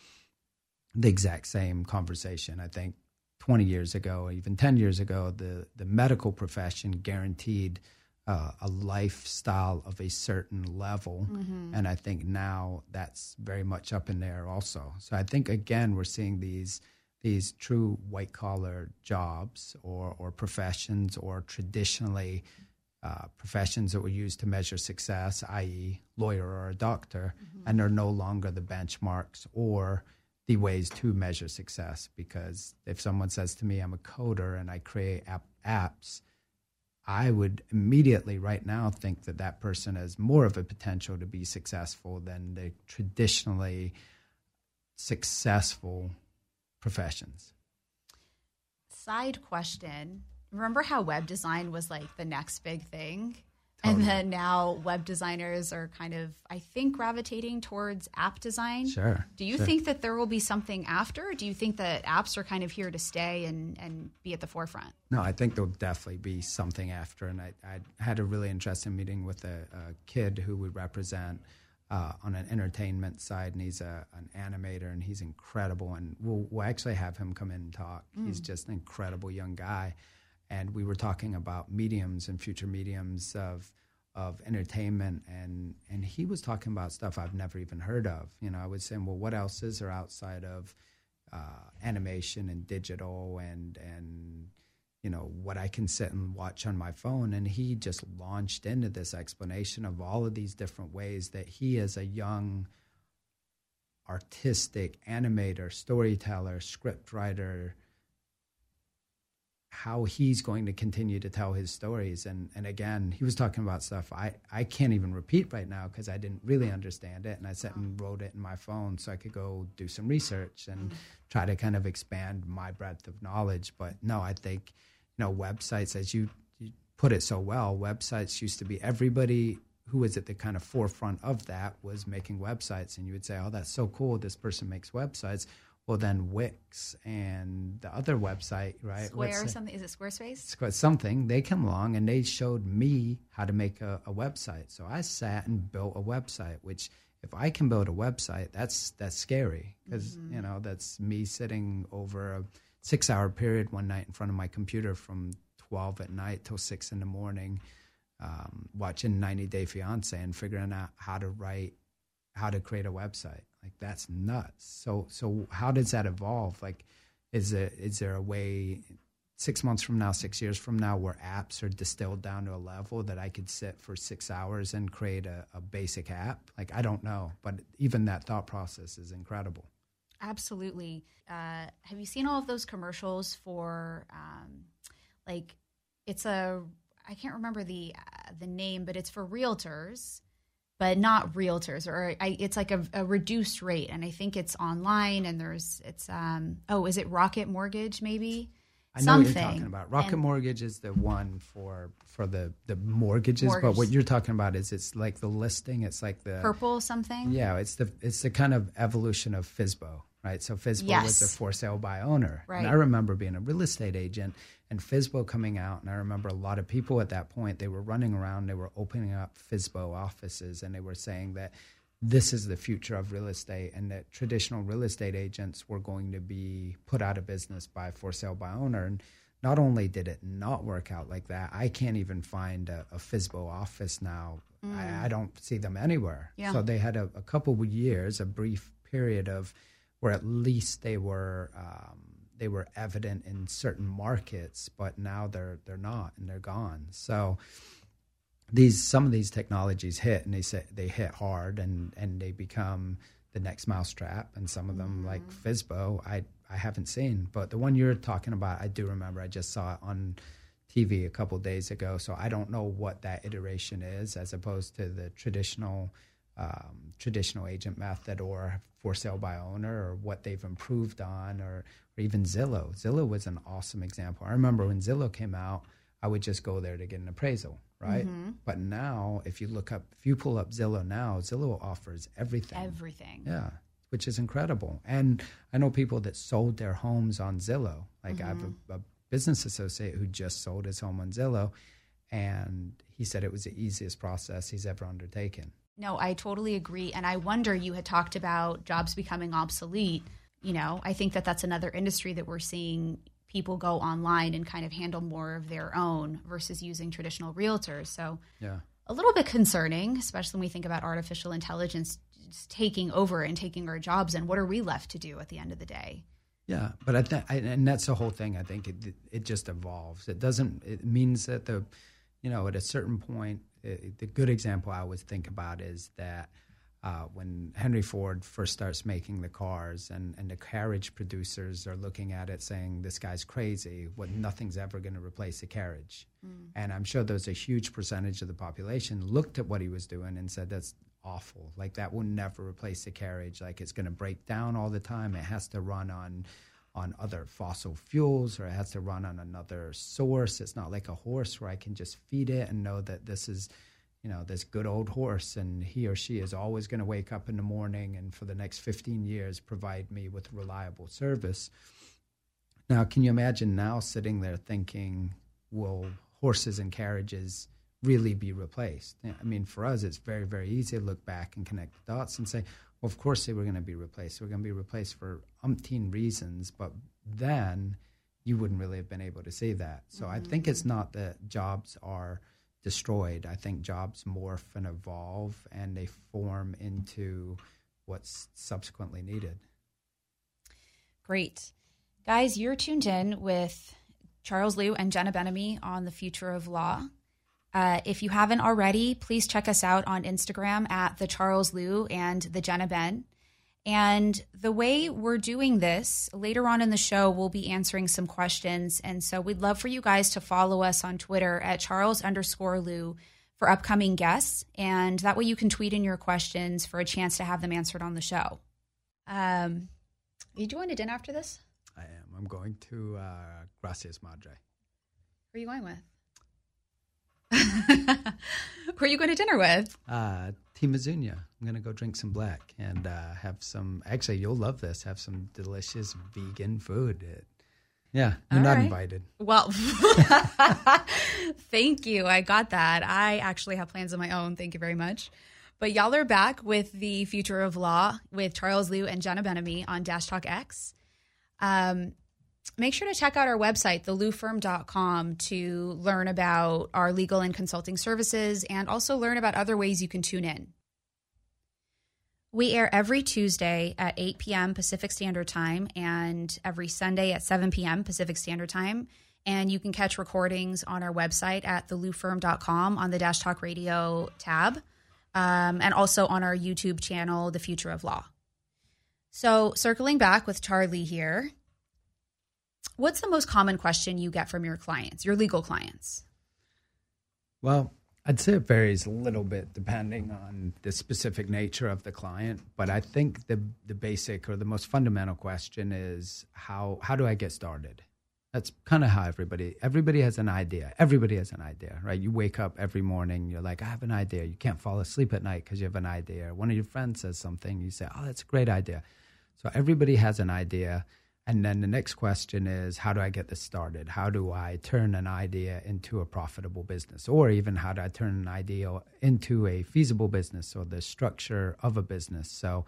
S1: the exact same conversation. I think 20 years ago, even 10 years ago, the, the medical profession guaranteed uh, a lifestyle of a certain level. Mm-hmm. And I think now that's very much up in there also. So I think again we're seeing these these true white collar jobs or or professions or traditionally uh, professions that were used to measure success, i.e., lawyer or a doctor, mm-hmm. and they're no longer the benchmarks or the ways to measure success. Because if someone says to me, "I'm a coder and I create app- apps," I would immediately right now think that that person has more of a potential to be successful than the traditionally successful professions.
S2: Side question. Remember how web design was like the next big thing?
S1: Totally.
S2: And then now web designers are kind of, I think, gravitating towards app design.
S1: Sure.
S2: Do you
S1: sure.
S2: think that there will be something after? Do you think that apps are kind of here to stay and, and be at the forefront?
S1: No, I think there'll definitely be something after. And I, I had a really interesting meeting with a, a kid who would represent uh, on an entertainment side, and he's a, an animator, and he's incredible. And we'll, we'll actually have him come in and talk. He's just an incredible young guy. And we were talking about mediums and future mediums of of entertainment, and and he was talking about stuff I've never even heard of. You know, I was saying, well, what else is there outside of uh, animation and digital and and you know what I can sit and watch on my phone. And he just launched into this explanation of all of these different ways that he, as a young artistic animator, storyteller, script writer, how he's going to continue to tell his stories. And and again, he was talking about stuff I, I can't even repeat right now because I didn't really understand it. And I sat and wrote it in my phone so I could go do some research and try to kind of expand my breadth of knowledge. But no, I think, you know, websites, as you, you put it so well, websites used to be everybody who was at the kind of forefront of that was making websites. And you would say, oh, that's so cool. This person makes websites. Well, then Wix and the other website, right?
S2: Square
S1: What's
S2: or something? Is it Squarespace?
S1: Squ- something they come along and they showed me how to make a, a website so i sat and built a website which if i can build a website that's that's scary because you know that's me sitting over a six hour period one night in front of my computer from 12 at night till 6 in the morning um, watching 90 day fiance and figuring out how to write how to create a website like that's nuts so so how does that evolve like is it is there a way six months from now, six years from now, where apps are distilled down to a level that I could sit for six hours and create a, a basic app? Like, I don't know, but even that thought process is incredible.
S2: Absolutely. Uh, have you seen all of those commercials for, um, like, it's a I can't remember the uh, the name, but it's for realtors, but not realtors, or I, it's like a, a reduced rate, and I think it's online, and there's it's um oh is it Rocket Mortgage maybe?
S1: I know what you're talking about. Rocket Mortgage is the one for for the the mortgages, but what you're talking about is it's like the listing. It's like the
S2: purple something?
S1: Yeah, it's the it's the kind of evolution of FISBO, right? So FISBO was a for sale by owner.
S2: Right.
S1: And I remember being a real estate agent and FISBO coming out, and I remember a lot of people at that point they were running around, they were opening up FISBO offices, and they were saying that this is the future of real estate, and that traditional real estate agents were going to be put out of business by for sale by owner. And not only did it not work out like that, I can't even find a, a FISBO office now. I, I mm. don't see them anywhere.
S2: Yeah.
S1: So they had a, a couple of years, a brief period of where at least they were um, they were evident in certain markets, but now they're they're not and they're gone. So these some of these technologies hit and they say they hit hard and and they become the next mousetrap and some of them like Fizbo I I haven't seen. But the one you're talking about I do remember. I just saw it on TV a couple days ago. So I don't know what that iteration is as opposed to the traditional um, traditional agent method or for sale by owner or what they've improved on or, or even Zillow Zillow was an awesome example I remember when Zillow came out I would just go there to get an appraisal, right? Mm-hmm. But now, if you look up, if you pull up Zillow now, Zillow offers everything.
S2: everything.
S1: yeah, which is incredible. And I know people that sold their homes on Zillow. Like I have a, mm-hmm. a business associate who just sold his home on Zillow, and he said it was the easiest process he's ever undertaken.
S2: No, I totally agree. And I wonder you had talked about jobs becoming obsolete. You know, I think that that's another industry that we're seeing people go online and kind of handle more of their own versus using traditional realtors. So,
S1: Yeah.
S2: a little bit concerning, especially when we think about artificial intelligence taking over and taking our jobs. And what are we left to do at the end of the day?
S1: Yeah, but I think, and that's the whole thing. I think it it just evolves. It doesn't. It means that the, you know, at a certain point, it, the good example I always think about is that uh, when Henry Ford first starts making the cars, and and the carriage producers are looking at it saying, "This guy's crazy. What nothing's ever going to replace a carriage." And I'm sure there's a huge percentage of the population looked at what he was doing and said, "That's awful. Like that will never replace the carriage. Like it's going to break down all the time. It has to run on on other fossil fuels or it has to run on another source. It's not like a horse where I can just feed it and know that this is, you know, this good old horse and he or she is always going to wake up in the morning and for the next 15 years provide me with reliable service. Now, can you imagine now sitting there thinking, will horses and carriages really be replaced? I mean, for us, it's very, very easy to look back and connect the dots and say, well, of course they were going to be replaced. They were going to be replaced for umpteen reasons, but then you wouldn't really have been able to see that. So mm-hmm. I think it's not that jobs are destroyed. I think jobs morph and evolve and they form into what's subsequently needed.
S2: Great. Guys, you're tuned in with Charles Lew and Jenna Ben-Ami on the future of law. Uh, if you haven't already, please check us out on Instagram at the Charles Lew and the Jenna Ben. And the way we're doing this later on in the show, we'll be answering some questions. And so we'd love for you guys to follow us on Twitter at Charles underscore Lew for upcoming guests. And that way you can tweet in your questions for a chance to have them answered on the show. Um, are you to dinner after this?
S1: I am. I'm going to uh, Gracias Madre.
S2: Who are you going with? Who are you going to dinner with?
S1: Uh, Team Azunia. I'm going to go drink some black and uh, have some. Actually, you'll love this. Have some delicious vegan food. It, yeah, you're All not right. invited.
S2: Well, thank you. I got that. I actually have plans of my own. Thank you very much. But y'all are back with the future of law with Charles Lew and Jenna Ben-Ami on Dash Talk X. Um, make sure to check out our website, thelewfirm.com, to learn about our legal and consulting services and also learn about other ways you can tune in. We air every Tuesday at 8 p.m. Pacific Standard Time and every Sunday at 7 p.m. Pacific Standard Time. And you can catch recordings on our website at thelewfirm.com on the Dash Talk Radio tab um, and also on our YouTube channel, The Future of Law. So, circling back with Charlie here, What's the most common question you get from your clients, your legal clients?
S1: Well, I'd say it varies a little bit depending on the specific nature of the client, but I think the the basic or the most fundamental question is how how do I get started? That's kind of how everybody everybody has an idea. Everybody has an idea, right? You wake up every morning, you're like, I have an idea. You can't fall asleep at night because you have an idea. One of your friends says something, you say, Oh, that's a great idea. So everybody has an idea. And then the next question is how do I get this started? How do I turn an idea into a profitable business? Or even how do I turn an idea into a feasible business or the structure of a business? So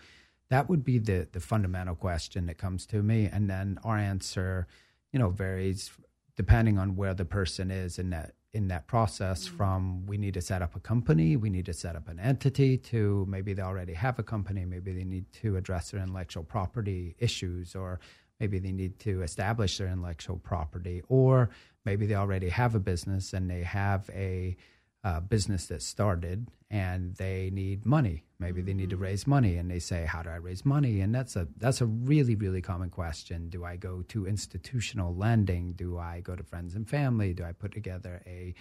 S1: that would be the, the fundamental question that comes to me. And then our answer, you know, varies depending on where the person is in that in that process mm-hmm. from we need to set up a company, we need to set up an entity to maybe they already have a company, maybe they need to address their intellectual property issues or maybe they need to establish their intellectual property, or maybe they already have a business and they have a uh, business that started and they need money. Maybe they need to mm-hmm. raise money, and they say, "How do I raise money?" And that's a that's a really really common question. Do I go to institutional lending? Do I go to friends and family? Do I put together a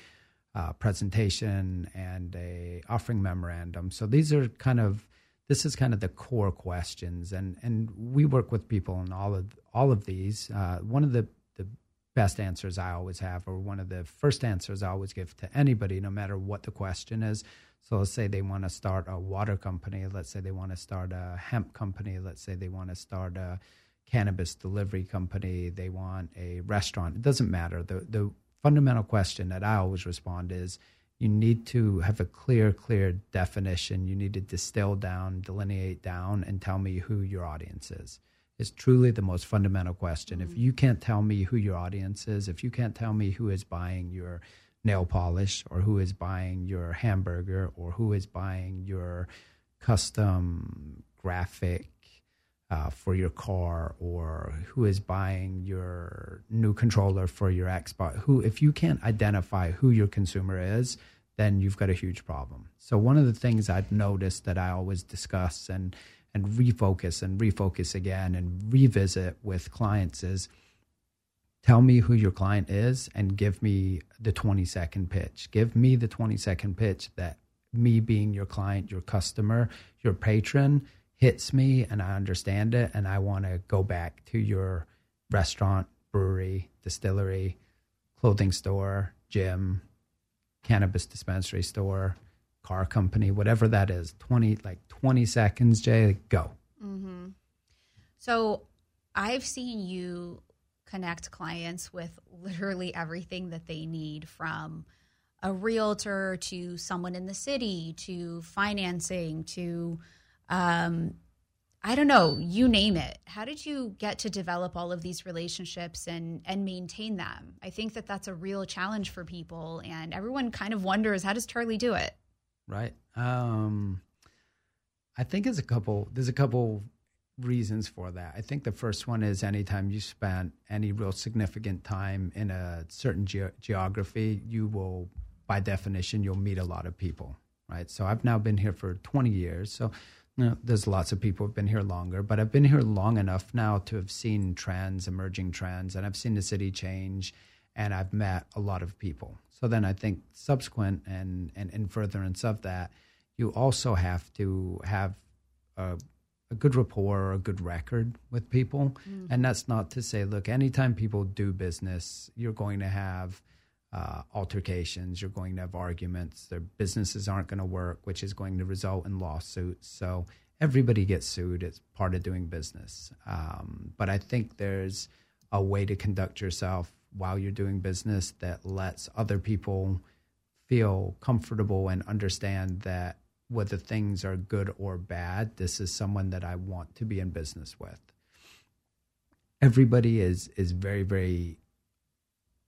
S1: uh, presentation and a offering memorandum? So these are kind of this is kind of the core questions, and and we work with people in all of all of these. Uh, one of the the best answers I always have, or one of the first answers I always give to anybody, no matter what the question is. So let's say they want to start a water company. Let's say they want to start a hemp company. Let's say they want to start a cannabis delivery company. They want a restaurant. It doesn't matter. The the fundamental question that I always respond is you need to have a clear, clear definition. You need to distill down, delineate down, and tell me who your audience is. It's truly the most fundamental question. Mm-hmm. If you can't tell me who your audience is, if you can't tell me who is buying your nail polish or who is buying your hamburger or who is buying your custom graphic uh, for your car or who is buying your new controller for your Xbox. Who, if you can't identify who your consumer is, then you've got a huge problem. So one of the things I've noticed that I always discuss and and refocus and refocus again and revisit with clients is tell me who your client is and give me the 20 second pitch. Give me the 20 second pitch that me being your client, your customer, your patron hits me and I understand it and I want to go back to your restaurant, brewery, distillery, clothing store, gym, cannabis dispensary store, car company, whatever that is. 20 like 20 seconds, Jay, go.
S2: Mm-hmm. So I've seen you connect clients with literally everything that they need from a realtor to someone in the city to financing to um, I don't know, you name it. How did you get to develop all of these relationships and and maintain them? I think that that's a real challenge for people, and everyone kind of wonders how does Charlie do it?
S1: Right. Um, I think there's a couple. There's a couple reasons for that. I think the first one is anytime you spend any real significant time in a certain ge- geography, you will, by definition, you'll meet a lot of people. Right. So I've now been here for 20 years. So there's lots of people who've been here longer, but I've been here long enough now to have seen trends, emerging trends, and I've seen the city change, and I've met a lot of people. So then I think subsequent and and in furtherance of that, you also have to have a, a good rapport or a good record with people, mm. and that's not to say, look, anytime people do business, you're going to have uh, altercations, you're going to have arguments, their businesses aren't going to work, which is going to result in lawsuits. So everybody gets sued. It's part of doing business. Um, but I think there's a way to conduct yourself while you're doing business that lets other people feel comfortable and understand that whether things are good or bad, this is someone that I want to be in business with. Everybody is is very very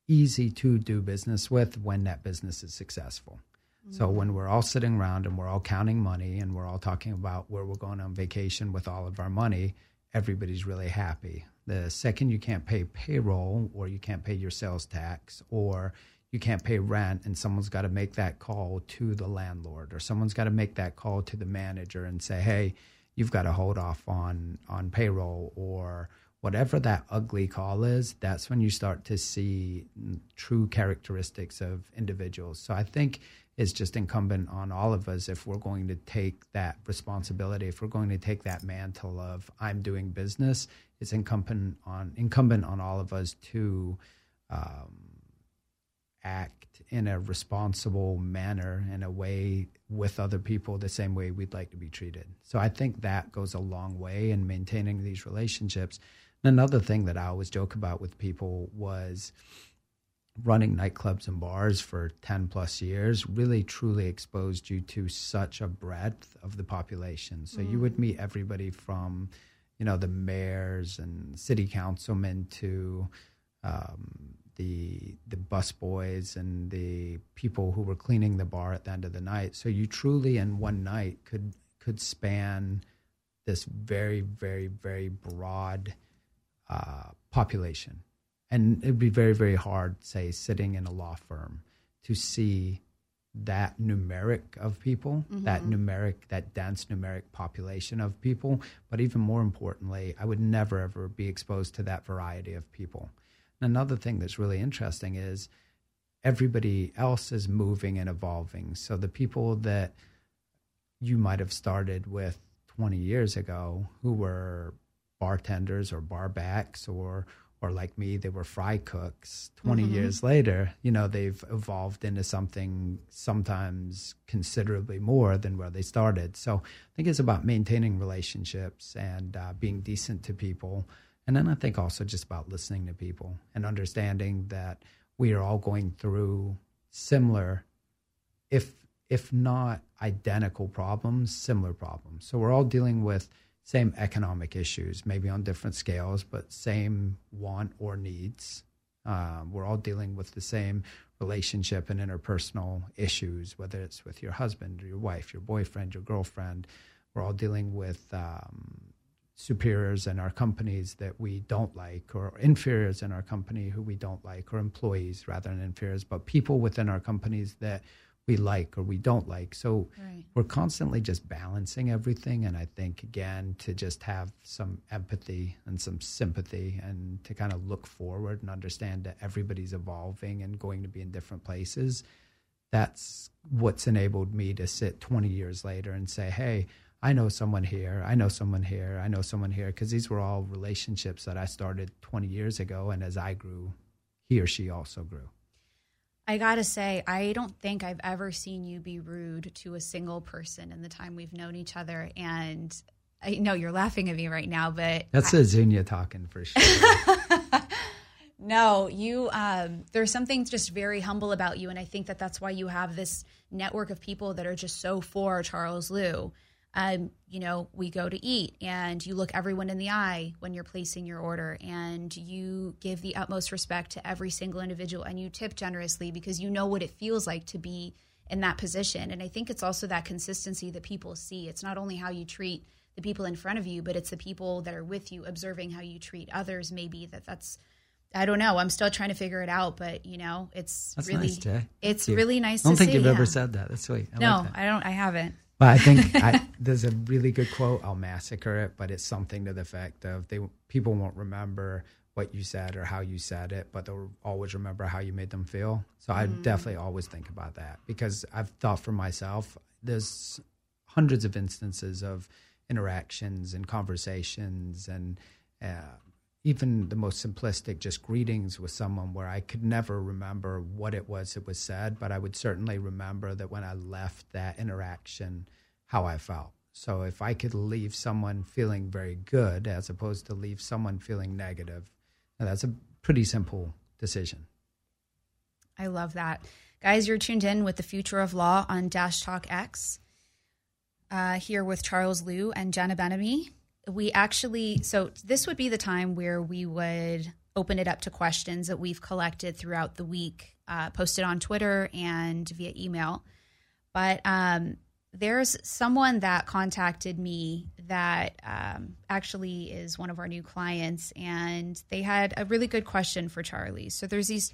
S1: easy to do business with when that business is successful. Mm-hmm. So when we're all sitting around and we're all counting money and we're all talking about where we're going on vacation with all of our money, everybody's really happy. The second you can't pay payroll or you can't pay your sales tax or you can't pay rent and someone's got to make that call to the landlord or someone's got to make that call to the manager and say, "Hey, you've got to hold off on on payroll or whatever that ugly call is, that's when you start to see true characteristics of individuals. So I think it's just incumbent on all of us if we're going to take that responsibility, if we're going to take that mantle of I'm doing business, it's incumbent on incumbent on all of us to um, act in a responsible manner in a way with other people the same way we'd like to be treated. So I think that goes a long way in maintaining these relationships Another thing that I always joke about with people was running nightclubs and bars for 10 plus years really truly exposed you to such a breadth of the population. So mm. you would meet everybody from, you know, the mayors and city councilmen to um, the the bus boys and the people who were cleaning the bar at the end of the night. So you truly in one night could could span this very very very broad uh, population. And it'd be very, very hard, say, sitting in a law firm to see that numeric of people, mm-hmm. that numeric, that dense numeric population of people. But even more importantly, I would never, ever be exposed to that variety of people. And another thing that's really interesting is everybody else is moving and evolving. So the people that you might have started with 20 years ago who were bartenders or barbacks or or like me, they were fry cooks. 20 mm-hmm. years later, you know, they've evolved into something sometimes considerably more than where they started. So I think it's about maintaining relationships and uh, being decent to people. And then I think also just about listening to people and understanding that we are all going through similar, if if not identical problems, similar problems. So we're all dealing with same economic issues, maybe on different scales, but same want or needs. Um, we're all dealing with the same relationship and interpersonal issues, whether it's with your husband or your wife, your boyfriend, your girlfriend. We're all dealing with um, superiors in our companies that we don't like, or inferiors in our company who we don't like, or employees rather than inferiors, but people within our companies that we like or we don't like. So right. we're constantly just balancing everything. And I think, again, to just have some empathy and some sympathy and to kind of look forward and understand that everybody's evolving and going to be in different places, that's what's enabled me to sit 20 years later and say, hey, I know someone here, I know someone here, I know someone here, because these were all relationships that I started 20 years ago. And as I grew, he or she also grew.
S2: I gotta say, I don't think I've ever seen you be rude to a single person in the time we've known each other. And I know you're laughing at me right now, but
S1: that's
S2: I,
S1: Azunia talking for sure.
S2: no, you. Um, there's something just very humble about you, and I think that that's why you have this network of people that are just so for Charles Lew um, you know, we go to eat and you look everyone in the eye when you're placing your order and you give the utmost respect to every single individual and you tip generously because you know what it feels like to be in that position. And I think it's also that consistency that people see. It's not only how you treat the people in front of you, but it's the people that are with you observing how you treat others. Maybe that that's I don't know. I'm still trying to figure it out, but you know, it's
S1: That's
S2: really
S1: nice,
S2: it's really nice.
S1: I don't think
S2: see,
S1: you've
S2: yeah.
S1: ever said that. That's sweet. I
S2: no,
S1: like that.
S2: I don't. I haven't.
S1: But I think I, there's a really good quote. I'll massacre it, but it's something to the effect of they people won't remember what you said or how you said it, but they'll always remember how you made them feel. So I definitely always think about that because I've thought for myself. There's hundreds of instances of interactions and conversations and uh, even the most simplistic just greetings with someone where I could never remember what it was that was said, but I would certainly remember that when I left that interaction, how I felt. So if I could leave someone feeling very good as opposed to leave someone feeling negative, that's a pretty simple decision.
S2: I love that. Guys, you're tuned in with the future of law on Dash Talk X. Uh, here with Charles Lew and Jenna Ben-Ami. We actually, so this would be the time where we would open it up to questions that we've collected throughout the week, uh, posted on Twitter and via email. But um, there's someone that contacted me that um, actually is one of our new clients, and they had a really good question for Charlie. So there's these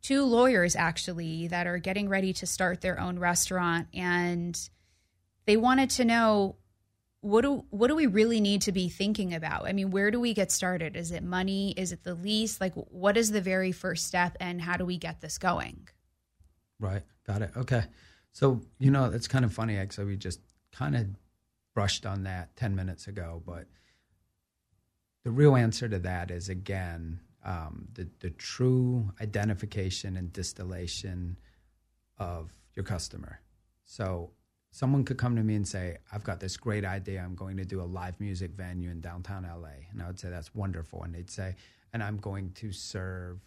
S2: two lawyers actually that are getting ready to start their own restaurant, and they wanted to know what do what do we really need to be thinking about? I mean, where do we get started? Is it money? Is it the lease? Like, what is the very first step, and how do we get this going?
S1: Right. Got it. Okay. So, you know, it's kind of funny, actually. We just kind of brushed on that 10 minutes ago, but the real answer to that is again, um, the, the true identification and distillation of your customer. So, someone could come to me and say, I've got this great idea. I'm going to do a live music venue in downtown LA. And I would say, that's wonderful. And they'd say, and I'm going to serve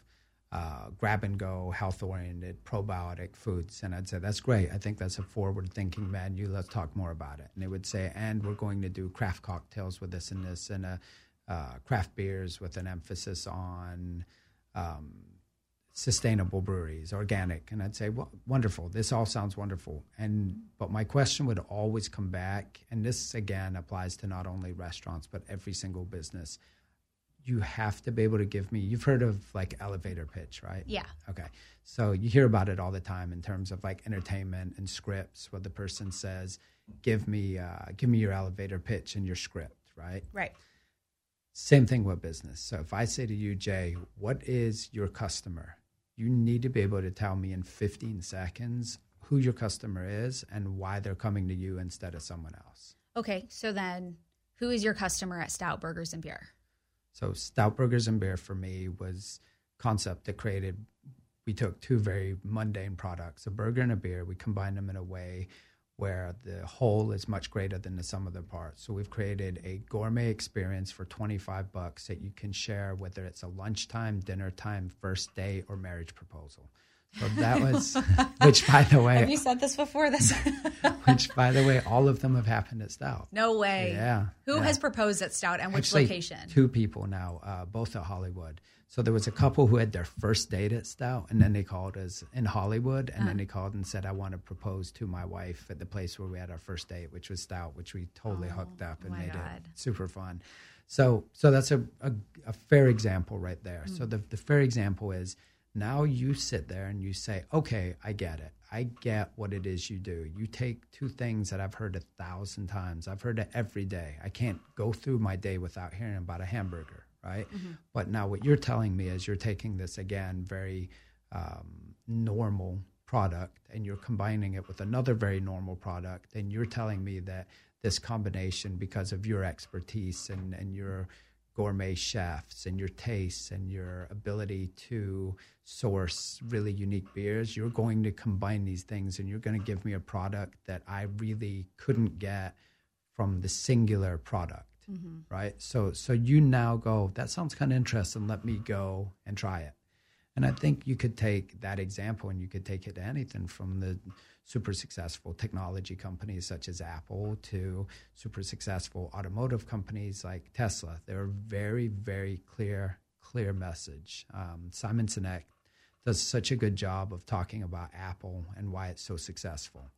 S1: uh, grab and go, health oriented, probiotic foods. And I'd say, that's great. I think that's a forward thinking menu. Let's talk more about it. And they would say, and we're going to do craft cocktails with this and this, and uh, uh, craft beers with an emphasis on. Um, sustainable breweries, organic, and I'd say, well, wonderful. This all sounds wonderful. And but my question would always come back, and this again applies to not only restaurants but every single business. You have to be able to give me. You've heard of like elevator pitch, right?
S2: Yeah.
S1: Okay. So you hear about it all the time in terms of like entertainment and scripts, where the person says, "Give me, uh, give me your elevator pitch and your script," right?
S2: Right.
S1: Same thing with business. So if I say to you, Jay, what is your customer? You need to be able to tell me in 15 seconds who your customer is and why they're coming to you instead of someone else.
S2: Okay. So then, who is your customer at Stout Burgers and Beer?
S1: So Stout Burgers and Beer for me was concept that created. We took two very mundane products, a burger and a beer. We combined them in a way where the whole is much greater than the sum of the parts. So we've created a gourmet experience for 25 bucks that you can share whether it's a lunchtime, dinner time, first date or marriage proposal. So that was which by the way
S2: Have you said this before? This
S1: which by the way all of them have happened at Stout.
S2: no way.
S1: Yeah.
S2: Who
S1: yeah.
S2: has proposed at Stout and which
S1: Actually,
S2: location?
S1: Two people now, uh, both at Hollywood. So there was a couple who had their first date at Stout, and then they called us in Hollywood, and then they called and said, "I want to propose to my wife at the place where we had our first date, which was Stout, which we totally oh, hooked up and made
S2: God.
S1: it super fun." So, so that's a a, a fair example right there. So hmm. the the fair example is now you sit there and you say, "Okay, I get it. I get what it is you do. You take two things that I've heard a thousand times. I've heard it every day. I can't go through my day without hearing about a hamburger, right? But now what you're telling me is you're taking this again very um, normal product and you're combining it with another very normal product, and you're telling me that this combination, because of your expertise and, and your gourmet chefs and your tastes and your ability to source really unique beers, you're going to combine these things and you're going to give me a product that I really couldn't get from the singular product. Mm-hmm. Right. So so you now go, that sounds kind of interesting. Let me go and try it. And I think you could take that example and you could take it to anything from the super successful technology companies such as Apple to super successful automotive companies like Tesla. They're very, very clear, clear message. Um, Simon Sinek does such a good job of talking about Apple and why it's so successful.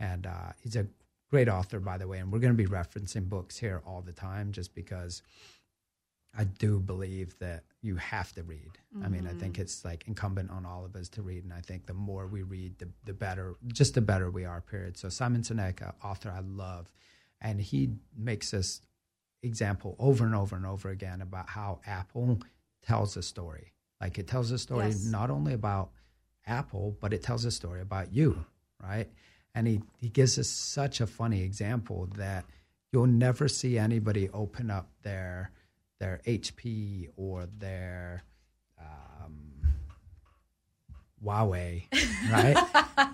S1: And uh, he's a great author, by the way. And we're going to be referencing books here all the time just because I do believe that you have to read. Mm-hmm. I mean, I think mm-hmm. it's like incumbent on all of us to read, and I think the more we read, the the better, just the better we are. Period. So Simon Sinek, author I love, and he makes this example over and over and over again about how Apple tells a story. Like it tells a story yes. not only about Apple, but it tells a story about you, right? And he he gives us such a funny example that you'll never see anybody open up their their HP or their um, Huawei, right?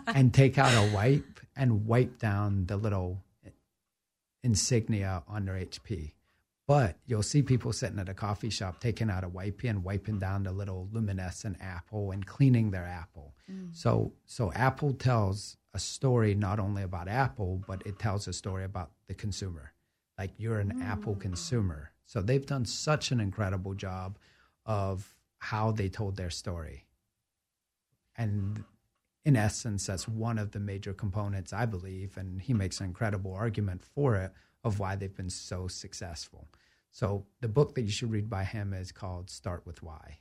S1: and take out a wipe and wipe down the little insignia on their HP. But you'll see people sitting at a coffee shop taking out a wipey and wiping down the little luminescent apple and cleaning their apple. Mm. So, so Apple tells a story not only about Apple, but it tells a story about the consumer. Like you're an mm. Apple consumer, so they've done such an incredible job of how they told their story. And in essence, that's one of the major components, I believe, and he makes an incredible argument for it of why they've been so successful. So the book that you should read by him is called Start with Why.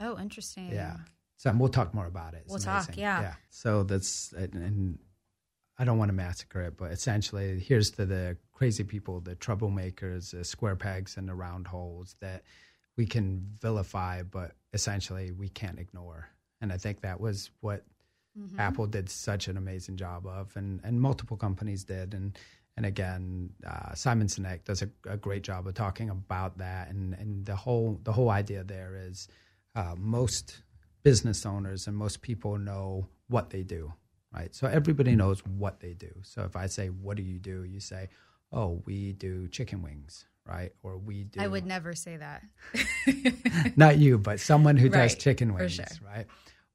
S2: Oh, interesting.
S1: Yeah. So we'll talk more about it.
S2: It's we'll amazing. talk, yeah. yeah.
S1: So that's and I don't want to massacre it, but essentially, here's to the crazy people, the troublemakers, the square pegs and the round holes that we can vilify, but essentially we can't ignore. And I think that was what mm-hmm. Apple did such an amazing job of, and and multiple companies did. And and again, uh, Simon Sinek does a, a, great job of talking about that. And and the whole the whole idea there is uh, most business owners and most people know what they do right? So everybody knows what they do. So if I say, "What do you do?" you say, "Oh, we do chicken wings." Right, or we do.
S2: I would never say that.
S1: not you, but someone who does
S2: right,
S1: chicken wings,
S2: sure.
S1: right?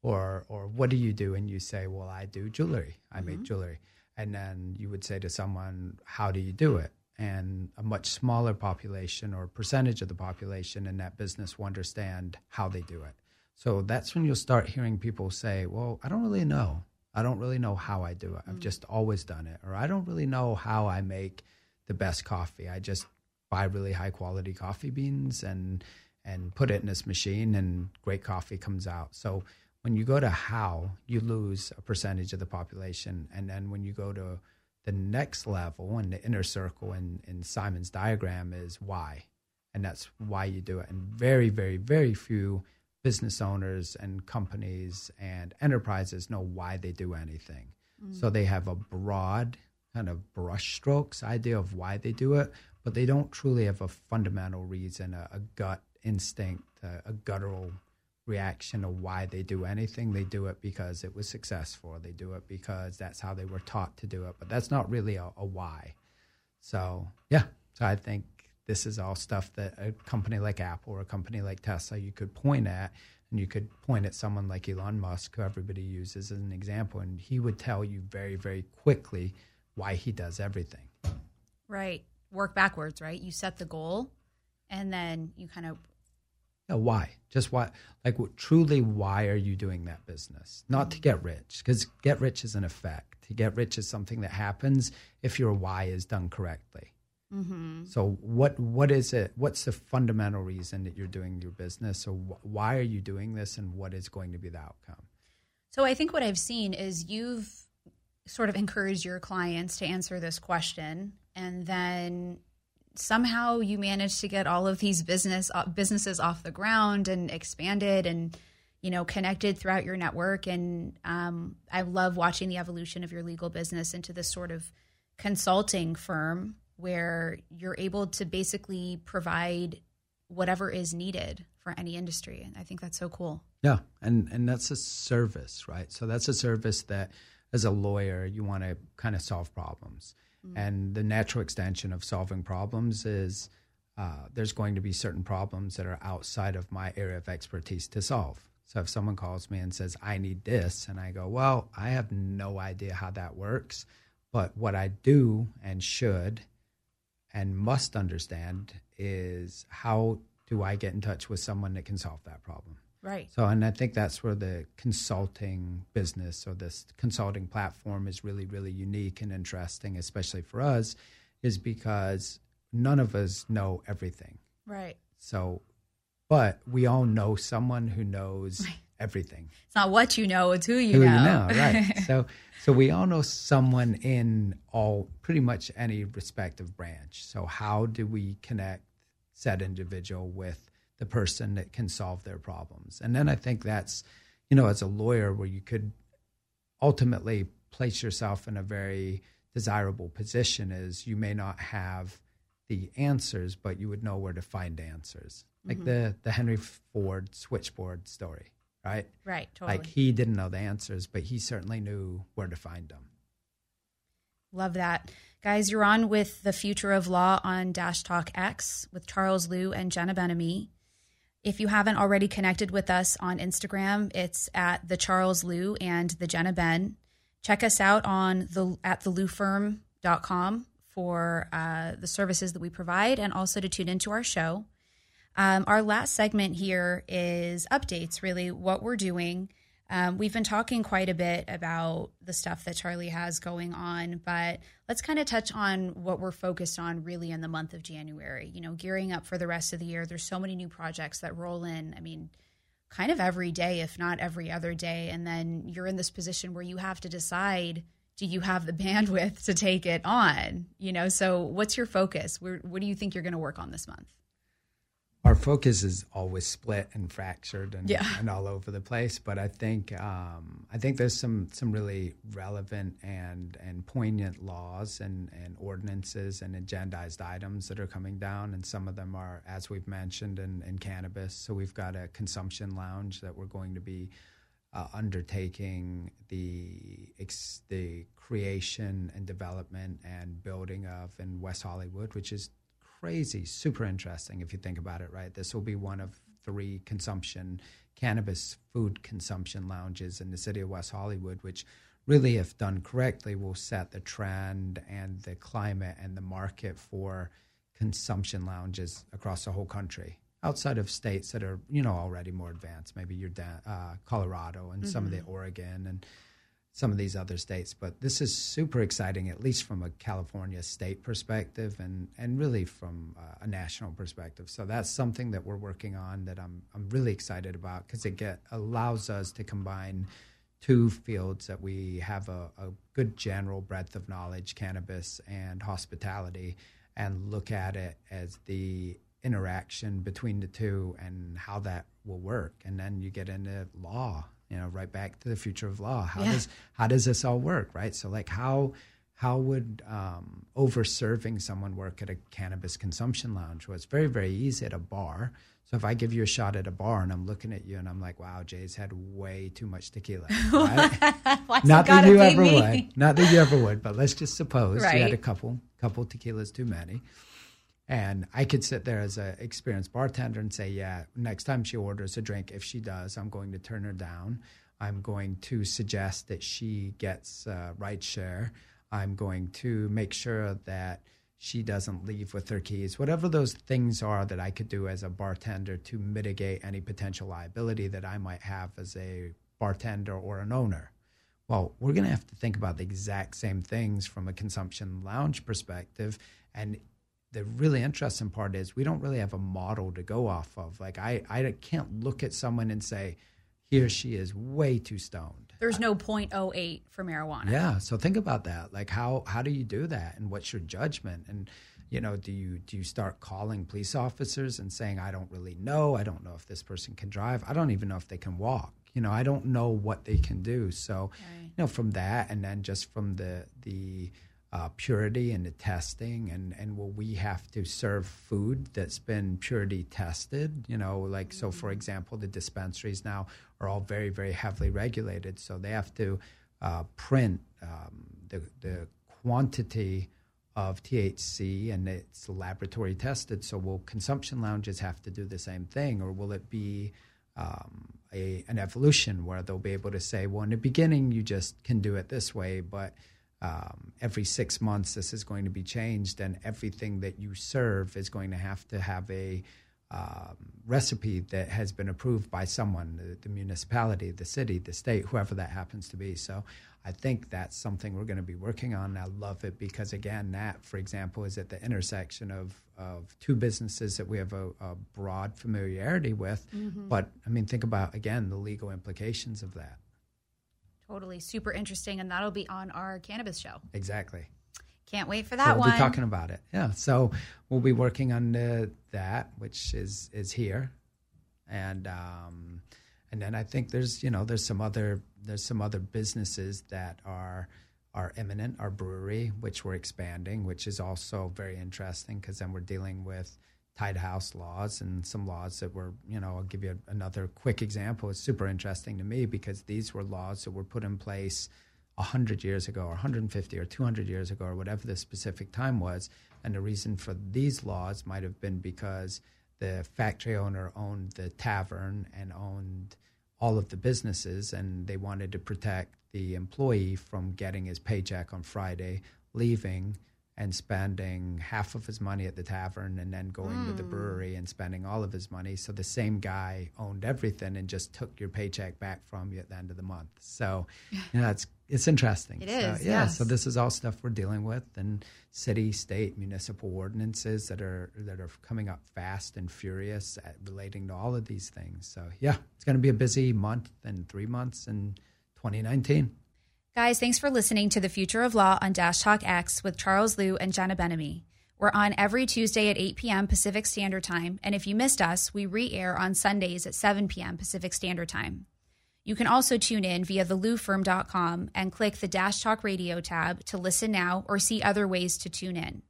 S1: Or, or what do you do? And you say, "Well, I do jewelry. I mm-hmm. make jewelry." And then you would say to someone, "How do you do it?" And a much smaller population or percentage of the population in that business will understand how they do it. So that's when you'll start hearing people say, "Well, I don't really know." I don't really know how I do it. I've mm. just always done it. Or I don't really know how I make the best coffee. I just buy really high quality coffee beans and and put it in this machine and great coffee comes out. So when you go to how, you lose a percentage of the population. And then when you go to the next level and the inner circle in, in Simon's diagram is why. And that's why you do it. And very, very, very few business owners and companies and enterprises know why they do anything. Mm. So they have a broad kind of brushstrokes idea of why they do it, but they don't truly have a fundamental reason, a, a gut instinct, a, a, guttural reaction of why they do anything. They do it because it was successful. They do it because that's how they were taught to do it, but that's not really a, a why. So yeah, so I think this is all stuff that a company like Apple or a company like Tesla you could point at, and you could point at someone like Elon Musk, who everybody uses as an example, and he would tell you very, very quickly why he does everything.
S2: Right. Work backwards, right? You set the goal, and then you kind of
S1: yeah, why? Just why? Like, truly, why are you doing that business? Not to get rich, because get rich is an effect. To get rich is something that happens if your why is done correctly. Mm-hmm. So what what is it? What's the fundamental reason that you're doing your business? So wh- why are you doing this, and what is going to be the outcome?
S2: So I think what I've seen is you've sort of encouraged your clients to answer this question, and then somehow you managed to get all of these business uh, businesses off the ground and expanded and you know, connected throughout your network. And um, I love watching the evolution of your legal business into this sort of consulting firm where you're able to basically provide whatever is needed for any industry. And I think that's so cool.
S1: Yeah, and and that's a service, right? So that's a service that as a lawyer you want to kind of solve problems. Mm-hmm. And the natural extension of solving problems is uh, there's going to be certain problems that are outside of my area of expertise to solve. So if someone calls me and says, I need this, and I go, Well, I have no idea how that works, but what I do and should and must understand is how do I get in touch with someone that can solve that problem?
S2: Right.
S1: So, and I think that's where the consulting business or this consulting platform is really, really unique and interesting, especially for us, is because none of us know everything.
S2: Right.
S1: So, but we all know someone who knows right. everything.
S2: It's not what you know; it's who you
S1: who
S2: know.
S1: You know, right? so, so we all know someone in all pretty much any respective branch. So, how do we connect said individual with the person that can solve their problems? And then I think that's, you know, as a lawyer, where you could ultimately place yourself in a very desirable position is you may not have the answers, but you would know where to find answers. Like mm-hmm. the the Henry Ford switchboard story, right?
S2: Right, totally.
S1: Like he didn't know the answers, but he certainly knew where to find them.
S2: Love that. Guys, you're on with the future of law on Dash Talk X with Charles Lew and Jenna Ben-Ami. If you haven't already connected with us on Instagram, it's at the Charles Lew and the Jenna Ben. Check us out on the at com for uh, the services that we provide and also to tune into our show. Um, our last segment here is updates, really, what we're doing. Um, we've been talking quite a bit about the stuff that Charlie has going on, but let's kind of touch on what we're focused on really in the month of January. You know, gearing up for the rest of the year. There's so many new projects that roll in. I mean, kind of every day, if not every other day. And then you're in this position where you have to decide do you have the bandwidth to take it on? You know, so what's your focus? Where, what do you think you're going to work on this month?
S1: Our focus is always split and fractured and,
S2: yeah.
S1: and all over the place. But I think um, I think there's some some really relevant and and poignant laws and, and ordinances and agendized items that are coming down, and some of them are, as we've mentioned, in, in cannabis. So we've got a consumption lounge that we're going to be uh, undertaking the ex- the creation and development and building of in West Hollywood, which is crazy, super interesting if you think about it. Right, this will be one of three consumption cannabis food consumption lounges in the city of West Hollywood, which really, if done correctly, will set the trend and the climate and the market for consumption lounges across the whole country outside of states that are you know already more advanced maybe you're da- uh, colorado and mm-hmm. some of the mm-hmm. oregon and some of these other states but this is super exciting at least from a california state perspective and and really from uh, a national perspective so that's something that we're working on that i'm i'm really excited about because it get allows us to combine two fields that we have a, a good general breadth of knowledge cannabis and hospitality and look at it as the interaction between the two and how that will work. And then you get into law, you know, right back to the future of law. How yeah. does how does this all work, right? So like how how would um, over serving someone work at a cannabis consumption lounge? Well, it's very very easy at a bar. So if I give you a shot at a bar and I'm looking at you and I'm like, "Wow, Jay's had way too much tequila," right? not that you ever me? would, not that you ever would, but let's just suppose right. you had a couple couple tequilas too many and I could sit there as an experienced bartender and say, yeah, next time she orders a drink, if she does, I'm going to turn her down. I'm going to suggest that she gets uh, right share. I'm going to make sure that she doesn't leave with her keys. Whatever those things are that I could do as a bartender to mitigate any potential liability that I might have as a bartender or an owner. Well, we're going to have to think about the exact same things from a consumption lounge perspective. And the really interesting part is we don't really have a model to go off of. Like I, I can't look at someone and say, he or she is way too stoned.
S2: There's no 0.08 for marijuana.
S1: Yeah. So think about that. Like how how do you do that and what's your judgment? And you know, do you do you start calling police officers and saying, I don't really know, I don't know if this person can drive, I don't even know if they can walk. You know, I don't know what they can do. So, right. you know, from that, and then just from the the uh, purity and the testing, and and will we have to serve food that's been purity tested? You know, like so. For mm-hmm. example, the dispensaries now are all very very heavily regulated, so they have to uh, print um, the the quantity of THC and it's laboratory tested. So will consumption lounges have to do the same thing, or will it be um, a, an evolution where they'll be able to say, well, in the beginning you just can do it this way, but um, every six months this is going to be changed, and everything that you serve is going to have to have a um, recipe that has been approved by someone, the, the, municipality, the city, the state, whoever that happens to be. So I think that's something we're going to be working on. I love it because, again, that, for example, is at the intersection of, of two businesses that we have a, a broad familiarity with. Mm-hmm. But, I mean, think about, again, the legal implications of that.
S2: Totally. Super interesting. And that'll be on our cannabis show.
S1: Exactly.
S2: Can't wait for that so
S1: we'll
S2: one.
S1: We'll be talking about it. Yeah. So we'll be working on the, that, which is, is here. And, um, and then I think there's you know there's some other there's some other businesses that are are imminent. Our brewery, which we're expanding, which is also very interesting because then we're dealing with tied house laws and some laws that were you know I'll give you another quick example. It's super interesting to me because these were laws that were put in place 100 years ago or 150 or 200 years ago or whatever the specific time was and the reason for these laws might have been because the factory owner owned the tavern and owned all of the businesses, and they wanted to protect the employee from getting his paycheck on Friday, leaving and spending half of his money at the tavern and then going mm. to the hmm. brewery and spending all of his money. So the same guy owned everything and just took your paycheck back from you at the end of the month. So, you know, it's it's interesting.
S2: It
S1: so,
S2: is,
S1: yeah.
S2: Yes.
S1: So this is all stuff we're dealing with, and city, state, municipal ordinances that are that are coming up fast and furious at relating to all of these things. So yeah, it's going to be a busy month and three months in 2019.
S2: Guys, thanks for listening to the Future of Law on Dash Talk X with Charles Lew and Jenna Ben-Ami. We're on every Tuesday at 8 p.m. Pacific Standard Time, and if you missed us, we re air on Sundays at 7 p.m. Pacific Standard Time. You can also tune in via thelewfirm.com and click the Dash Talk Radio tab to listen now or see other ways to tune in.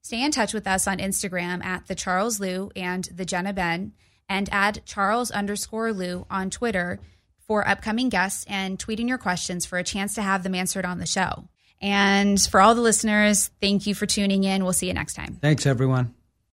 S2: Stay in touch with us on Instagram at the Charles Lew and the Jenna Ben, and add Charles underscore Lew on Twitter for upcoming guests and tweeting your questions for a chance to have them answered on the show. And for all the listeners, thank you for tuning in. We'll see you next time.
S1: Thanks, everyone.